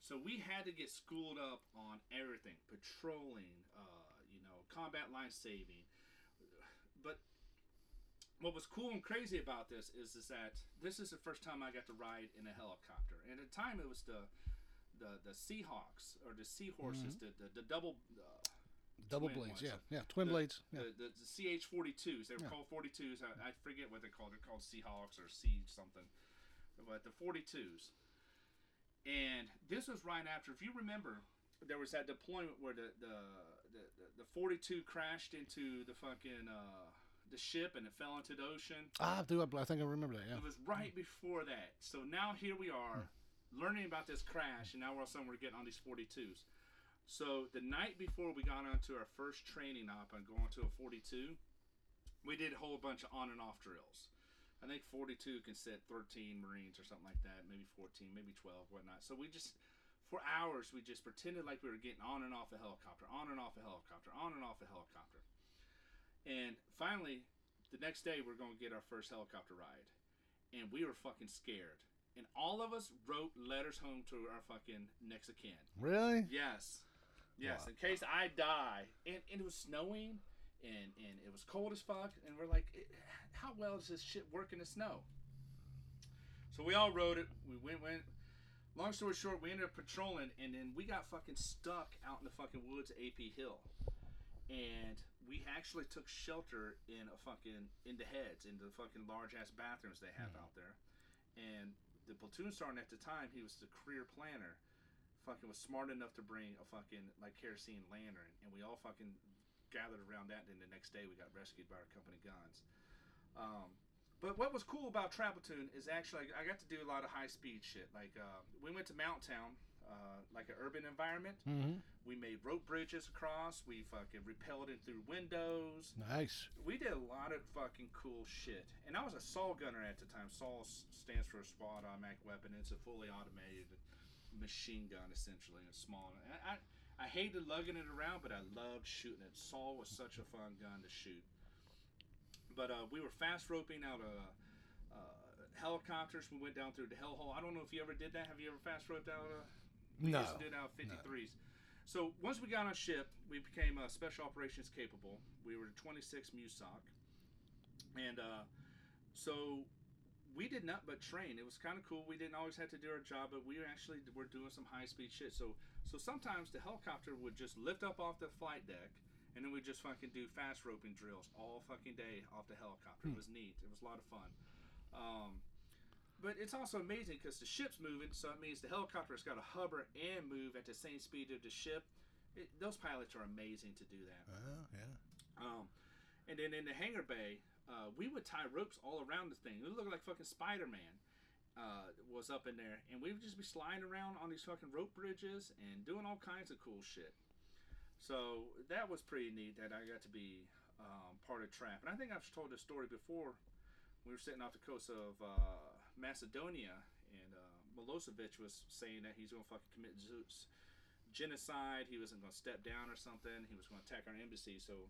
So we had to get schooled up on everything, patrolling, uh, you know, combat line saving. But what was cool and crazy about this is, is that this is the first time I got to ride in a helicopter. And at the time, it was the the, the Seahawks or the Seahorses, the, the the double uh, Double blades. ones. Yeah. Yeah. Twin The- blades. Yeah. the, the, the CH42s. They were Yeah. called 42s. I, I forget what they're called. They're called Seahawks or C something. But the 42s. And this was right after, if you remember, there was that deployment where the the, the, the, the 42 crashed into the fucking uh, the ship and it fell into the ocean. Ah, do I, I think I remember that. Yeah. It was right before that. So now here we are learning about this crash, and now all of a sudden we're getting on these 42s. So the night before we got onto our first training op and going to a 42, we did a whole bunch of on and off drills. I think 42 can sit 13 Marines or something like that, maybe 14, maybe 12, whatnot. So we just, for hours, we just pretended like we were getting on and off a helicopter, on and off a helicopter, on and off a helicopter. And finally, the next day, we're going to get our first helicopter ride. And we were fucking scared. And all of us wrote letters home to our fucking next of kin. Really? Yes. Yes, Wow. in case I die. And, and it was snowing and, and it was cold as fuck. And we're like, "Eh, how well does this shit work in the snow? So we all rode it. We went, went. Long story short, we ended up patrolling and then we got fucking stuck out in the fucking woods at AP Hill. And we actually took shelter in a fucking, in the heads, in the fucking large ass bathrooms they have out there. And the platoon sergeant at the time, he was the career planner fucking was smart enough to bring a fucking like kerosene lantern, and we all fucking gathered around that. And then the next day, we got rescued by our company guns. Um, but what was cool about Trap Platoon is actually I got to do a lot of high speed shit. Like uh, we went to MOUT Town, uh, like an urban environment. Mm-hmm. We made rope bridges across. We fucking repelled it through windows. Nice. We did a lot of fucking cool shit. And I was a Saw gunner at the time. Saw stands for a SWAT automatic weapon. It's a fully automated machine gun, essentially, and small. And I, I, I hated lugging it around, but I loved shooting it. Saw was such a fun gun to shoot. But uh, we were fast roping out of uh, helicopters. We went down through the hellhole. I don't know if you ever did that. Have you ever fast roped out of? We No. used to do it out of 53s. So once we got on ship, we became uh, special operations capable. We were 26 MUSOC, and uh, so we did not but train. It was kind of cool. We didn't always have to do our job, but we actually were doing some high speed shit. So so sometimes the helicopter would just lift up off the flight deck, and then we just fucking do fast roping drills all fucking day off the helicopter. It was neat. It was a lot of fun. Um, but it's also amazing because the ship's moving, so it means the helicopter's got to hover and move at the same speed of the ship. It, those pilots are amazing to do that. Oh, yeah. Um, and then in the hangar bay, uh, we would tie ropes all around the thing. It looked like fucking Spider Man uh, was up in there, and we would just be sliding around on these fucking rope bridges and doing all kinds of cool shit. So that was pretty neat that I got to be um, part of Trap. And I think I've told this story before. We were sitting off the coast of uh, Macedonia, and uh, Milosevic was saying that he's going to fucking commit Zeus genocide. He wasn't going to step down or something. He was going to attack our embassy. So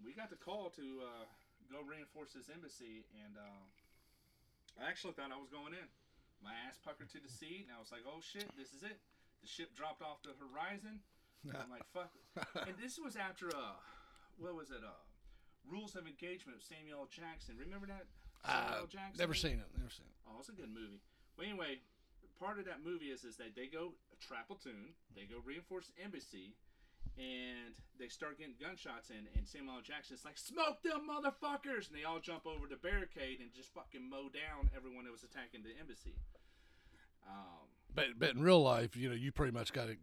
we got the call to uh, go reinforce this embassy, and uh, I actually thought I was going in. My ass puckered to the seat, and I was like, "Oh shit, this is it." The ship dropped off the horizon. I'm like, "Fuck!" and this was after uh, what was it? Uh, Rules of Engagement with Samuel L. Jackson. Remember that? Samuel Uh, L. Jackson. never seen it. Never seen it. Oh, it's a good movie. Well, anyway, part of that movie is is that they go trap platoon, they go reinforce the embassy, and they start getting gunshots in. And Samuel L. Jackson's like, "Smoke them motherfuckers!" And they all jump over the barricade and just fucking mow down everyone that was attacking the embassy. Um, But but in real life, you know, you pretty much got to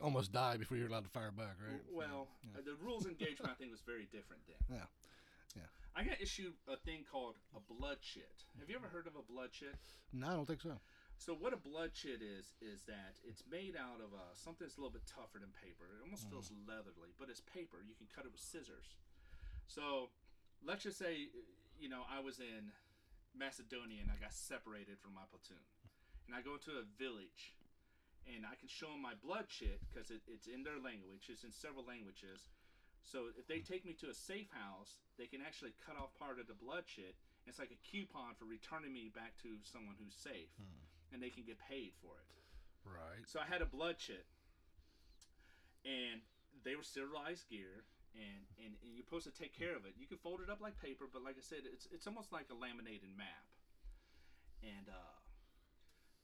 almost die before you're allowed to fire back, right? well, Yeah. uh, the rules engagement I think was very different then. Yeah. Yeah. I got issued a thing called a blood chit. Have you ever heard of a blood chit? No, I don't think so. So what a blood chit is is that it's made out of uh, something that's a little bit tougher than paper. It almost feels leathery, but it's paper. You can cut it with scissors. So let's just say, you know, I was in Macedonia and I got separated from my platoon, and I go into a village, and I can show them my blood chit because it, it's in their language. It's in several languages. So if they take me to a safe house, they can actually cut off part of the blood chit. It's like a coupon for returning me back to someone who's safe, and they can get paid for it. Right. So I had a blood chit, and they were sterilized gear, and, and, and you're supposed to take care of it. You can fold it up like paper, but like I said, it's it's almost like a laminated map. And uh,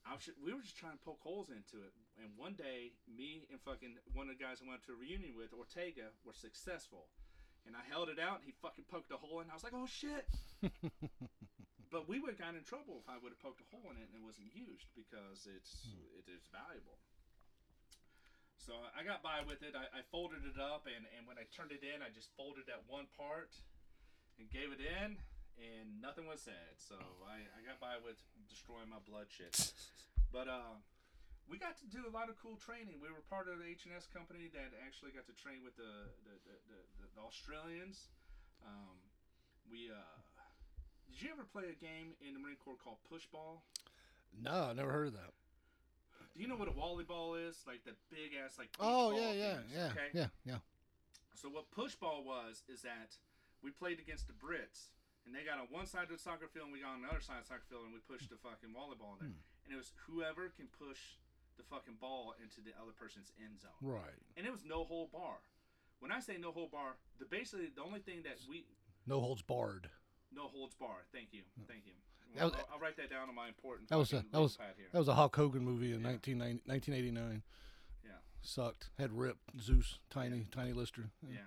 I was, we were just trying to poke holes into it. And one day, me and fucking one of the guys I went to a reunion with, Ortega, were successful. And I held it out, and he fucking poked a hole in. I was like, "Oh shit!" but we would have gotten in trouble if I would have poked a hole in it and it wasn't used because it's it is valuable. So I got by with it. I, I folded it up, and, and when I turned it in, I just folded that one part and gave it in, and nothing was said. So I, I got by with destroying my blood chit. But uh, we got to do a lot of cool training. We were part of the H&S company that actually got to train with the the, the, the, the, the Australians. Um, we uh, did you ever play a game in the Marine Corps called push ball? No, I never heard of that. Do you know what a volleyball is? Like the big ass like. Oh yeah, yeah, things, yeah, Okay. yeah, yeah. So what push ball was is that we played against the Brits, and they got on one side of the soccer field, and we got on the other side of the soccer field, and we pushed the fucking volleyball in there. Hmm. And it was whoever can push the fucking ball into the other person's end zone. Right. And it was no hole bar. When I say no hole bar, the basically the only thing that we No holds barred. No holds bar. Thank you, thank you. That was- I'll, I'll write that down on my important. That was a- that was- here. That was a Hulk Hogan movie in Yeah. 1989. Yeah. Sucked. Had ripped Zeus, tiny, tiny Lister. Yeah.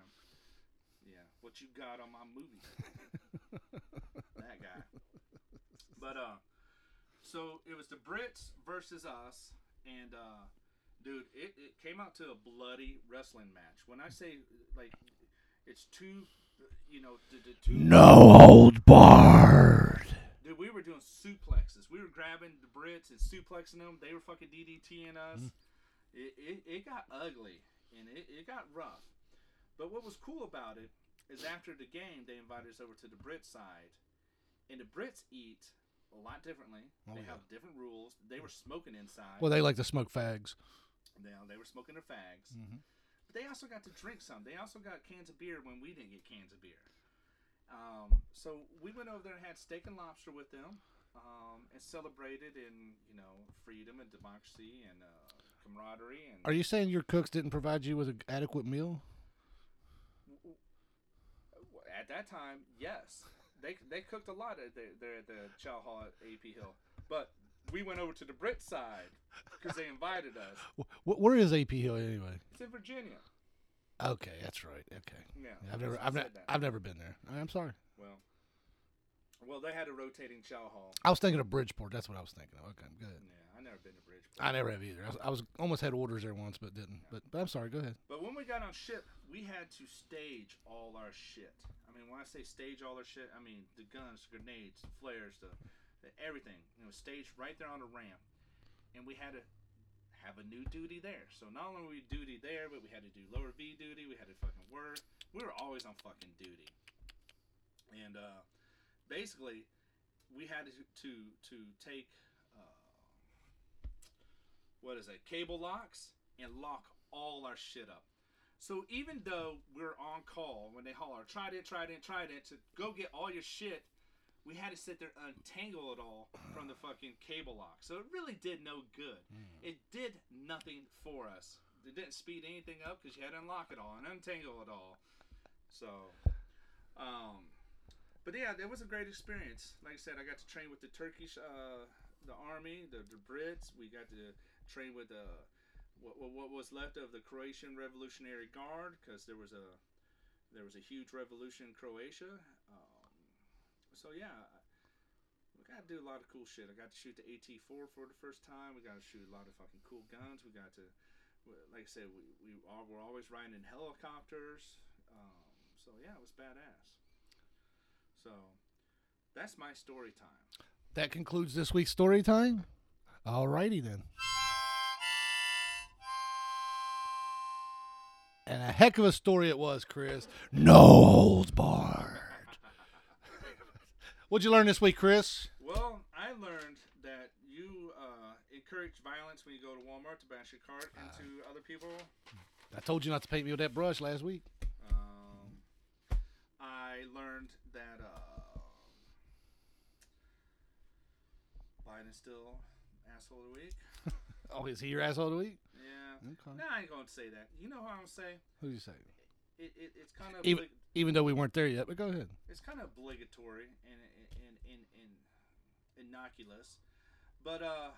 Yeah. What you got on my movie? that guy. But uh so it was the Brits versus us and uh dude, it, it came out to a bloody wrestling match. When I say like it's two you know, the, the two holds barred. Dude, we were doing suplexes. We were grabbing the Brits and suplexing them. They were fucking DDTing us. It, it, it got ugly and it, it got rough. But what was cool about it is after the game, they invited us over to the Brit side. And the Brits eat a lot differently. Oh, they yeah. have different rules. They were smoking inside. Well, they like to smoke fags. they, they were smoking their fags. Mhm. They also got to drink some. They also got cans of beer when we didn't get cans of beer. Um, so we went over there and had steak and lobster with them, um, and celebrated in you know freedom and democracy and uh, camaraderie. And Are you saying your cooks didn't provide you with an adequate meal? at that time, yes, they they cooked a lot at the, there at the Chow Hall at AP Hill, but we went over to the Brit side because they invited us. Wh- wh- where is AP Hill anyway? It's in Virginia. Okay, that's right. Okay, Yeah, I've never, I've, ne- I've never been there. I'm sorry. well, well, they had a rotating chow hall. I was thinking of Bridgeport. That's what I was thinking of. Okay, good. Yeah, I never been to Bridgeport. I never have either. I was, I was almost had orders there once, but didn't. But, but I'm sorry. Go ahead. But when we got on ship, we had to stage all our shit. I mean, when I say stage all our shit, I mean the guns, the grenades, the flares, the, the everything. It was staged right there on the ramp, and we had to have a new duty there. So not only were we duty there, but we had to do lower V duty. We had to fucking work. We were always on fucking duty. And uh, basically, we had to to, to take uh, what is it, cable locks, and lock all our shit up. So even though we're on call when they holler, Trident, Trident, Trident, to go get all your shit, we had to sit there untangle it all from the fucking cable lock. So it really did no good. It did nothing for us. It didn't speed anything up because you had to unlock it all and untangle it all. So, um, but yeah, it was a great experience. Like I said, I got to train with the Turkish, uh, the army, the, the Brits. We got to train with the what, what, what was left of the Croatian Revolutionary Guard because there was a there was a huge revolution in Croatia. So yeah, we got to do a lot of cool shit. I got to shoot the AT4 for the first time. We got to shoot a lot of fucking cool guns. We got to, like I said, we we all, we're always riding in helicopters. Um, so yeah, it was badass. So that's my story time. That concludes this week's story time. Alrighty then. And a heck of a story it was, Chris. No holds barred. What'd you learn this week, Chris? Well, I learned that you uh, encourage violence when you go to Walmart to bash your cart into other people. I told you not to paint me with that brush last week. Um, I learned that uh, Biden's still asshole of the week. Oh, is he your asshole of the week? Yeah. Okay. No, I ain't gonna say that. You know what I'm gonna say? Who you say? It, it, it's kind of Even, even though we weren't there yet, but go ahead. it's kind of obligatory and and, and, and innocuous. But uh,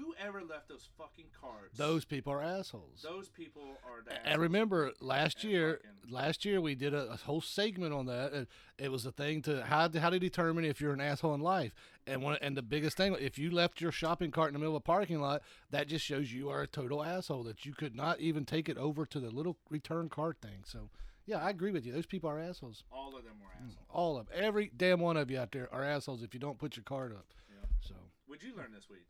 whoever left those fucking cards, Those people are assholes. those people are the And remember, last And year, fucking- last year we did a, a whole segment on that. And it was a thing to how to, how to determine if you're an asshole in life. And one and the biggest thing, if you left your shopping cart in the middle of a parking lot, that just shows you are a total asshole. That you could not even take it over to the little return cart thing. So, yeah, I agree with you. Those people are assholes. all of them were mm. assholes. All of 'em. every damn one of you out there are assholes if you don't put your card up. Yeah. So. What'd you learn this week?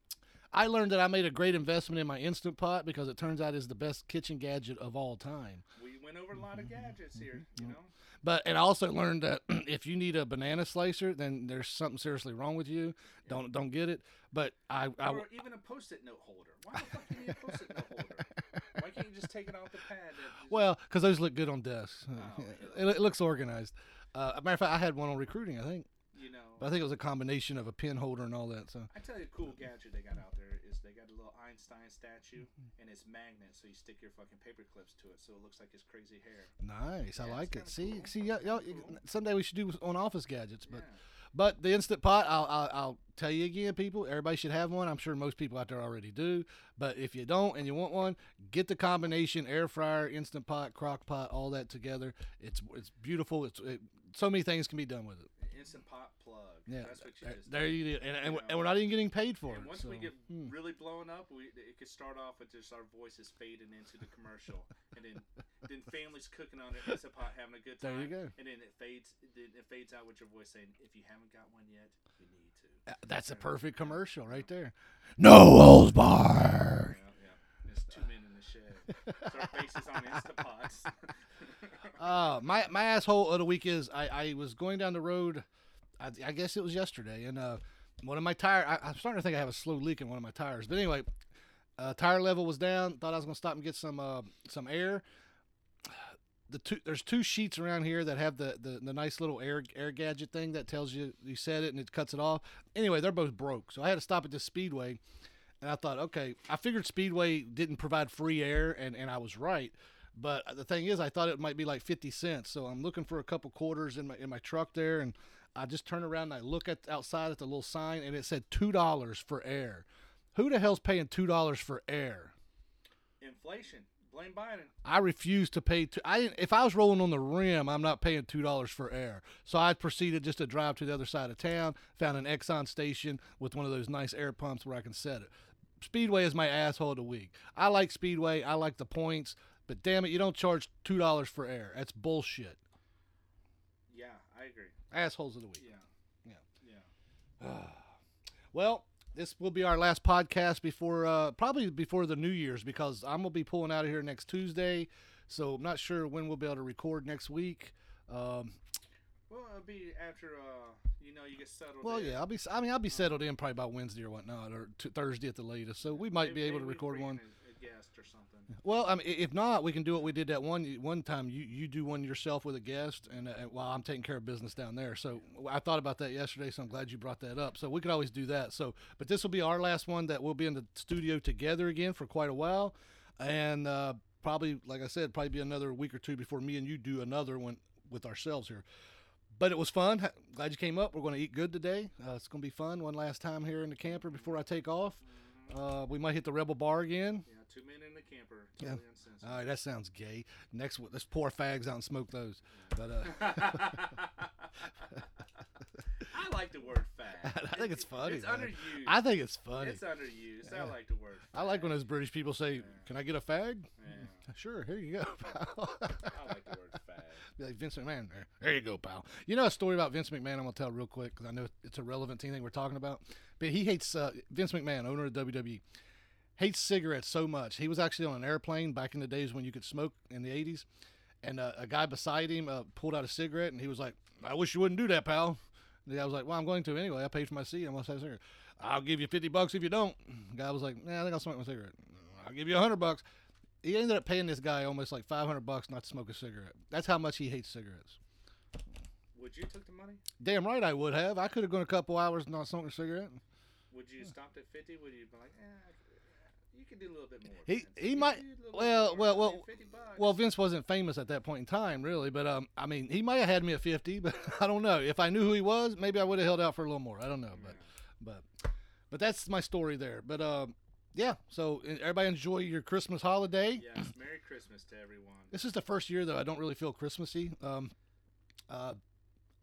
I learned that I made a great investment in my instant pot because it turns out is the best kitchen gadget of all time. We went over a lot of gadgets here, you know. But and I also learned that if you need a banana slicer, then there's something seriously wrong with you. Don't don't get it. But I, I or even a post-it note holder. Why the fuck do you need a post-it note holder? Why can't you just take it off the pad? just- well, because those look good on desks. Oh, it, it looks organized. Uh, a matter of fact, I had one on recruiting. I think, you know. but I think it was a combination of a pen holder and all that. So I tell you, a cool gadget they got out there is they got a little Einstein statue Mm-hmm. and it's magnet, so you stick your fucking paper clips to it, so it looks like his crazy hair. nice. I like it. See, cool. see, y'all, y'all, Cool. someday we should do on office gadgets. But yeah. But the instant pot, I'll, I'll, I'll tell you again, people. Everybody should have one. I'm sure most people out there already do. But if you don't and you want one, get the combination: air fryer, instant pot, crock pot, all that together. It's it's beautiful. It's it, so many things can be done with it. Instant pot plug. Yeah, That's what you there, just there did. you did, and, and, You and we're not even getting paid for And it. once we get hmm. really blown up, we it could start off with just our voices fading into the commercial, and then then families cooking on their instant pot having a good time. There time. you go. And then it fades. Then it fades out with your voice saying, "If you haven't got one yet, you need to." Uh, That's a perfect commercial right there. No holds barred. Yeah, yeah. There's two men in the shed. Our faces on Instapots. Uh, my my asshole of the week is I, I was going down the road, I, I guess it was yesterday, and uh, one of my tire I, I'm starting to think I have a slow leak in one of my tires. But anyway, uh, tire level was down. Thought I was gonna stop and get some uh, some air. The two there's two Sheetz around here that have the, the, the nice little air air gadget thing that tells you you set it and it cuts it off. Anyway, they're both broke, so I had to stop at this speedway. And I thought, okay, I figured Speedway didn't provide free air, and, and I was right. But the thing is, I thought it might be like 50 cents. So I'm looking for a couple quarters in my in my truck there, and I just turn around and I look at outside at the little sign, and it said two dollars for air. Who the hell's paying two dollars for air? Inflation. Blame Biden. I refuse to pay. Two, I if I was rolling on the rim, I'm not paying two dollars for air. So I proceeded just to drive to the other side of town, found an Exxon station with one of those nice air pumps where I can set it. Speedway is my asshole of the week. I like Speedway. I like the points, but damn it, you don't charge two dollars for air. That's bullshit. Yeah, I agree. Assholes of the week. Yeah. Yeah. Yeah. Well, this will be our last podcast before uh, probably before the New Year's because I'm gonna be pulling out of here next Tuesday. So I'm not sure when we'll be able to record next week. Um, Well, it'll be after uh, you know, you get settled. well, in. yeah, I'll be. I mean, I'll be settled in probably by Wednesday or whatnot, or t- Thursday at the latest. So we might Maybe- be able to record one. A, a guest or something. Well, I mean, if not, we can do what we did that one one time. You you do one yourself with a guest, and uh, while I'm taking care of business down there. So I thought about that yesterday, so I'm glad you brought that up. So we could always do that. So, but this will be our last one that we'll be in the studio together again for quite a while, and uh, probably, like I said, probably be another week or two before me and you do another one with ourselves here. But it was fun. Glad you came up. We're going to eat good today. Uh, it's going to be fun. One last time here in the camper before I take off. Uh, we might hit the Rebel Bar again. Yeah, two men in the camper. Yeah. Totally uncensored. All right, that sounds gay. Next, one- let's pour fags out and smoke those. But uh, I like the word fag. I think it's funny, It's man. underused. I think it's funny. It's underused. Yeah. I like the word. I like when those British people say, "Can I get a fag?" Yeah, Sure, here you go. I like the word fag. Be like Vince McMahon. There, there you go, pal. You know a story about Vince McMahon? I'm gonna tell real quick because I know it's a relevant thing we're talking about. But he hates uh, Vince McMahon, owner of WWE, hates cigarettes so much. He was actually on an airplane back in the days when you could smoke in the 80s, and uh, a guy beside him uh, pulled out a cigarette, and he was like, "I wish you wouldn't do that, pal." The guy was like, "Well, I'm going to anyway. I paid for my seat. I'm gonna have a cigarette. I'll give you 50 bucks if you don't." The guy was like, "Nah, I think I'll smoke my cigarette. I'll give you 100 bucks." He ended up paying this guy almost like 500 bucks not to smoke a cigarette. That's how much he hates cigarettes. Would you took the money? Damn right I would have. I could have gone a couple hours not smoking a cigarette. Would you stopped at fifty? Would you be like, eh, you could do a little bit more? He- Vince. he You might- could do a little bit well, well, well, Well, Vince wasn't famous at that point in time, really. But um, I mean, he might have had me at 50, but I don't know. If I knew who he was, maybe I would have held out for a little more. I don't know, but but but that's my story there. But um, yeah. So uh, everybody enjoy your Christmas holiday. Yes, Merry Christmas to everyone. This is the first year though I don't really feel Christmassy. Um, uh,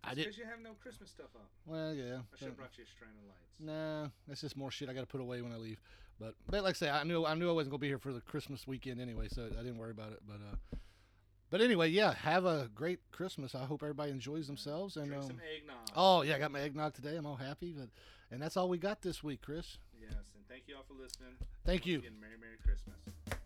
I did. Because you have no Christmas stuff up. Well, yeah. I should have brought you a strand of lights. Nah, that's just more shit I got to put away when I leave. But but like I say, I knew I knew I wasn't gonna be here for the Christmas weekend anyway, so I didn't worry about it. But uh, but anyway, yeah, have a great Christmas. I hope everybody enjoys themselves. And Drink um, some eggnog. oh yeah, I got my eggnog today. I'm all happy. But and that's all we got this week, Chris. Yes, and thank you all for listening. Thank you. Again, Merry Merry Christmas.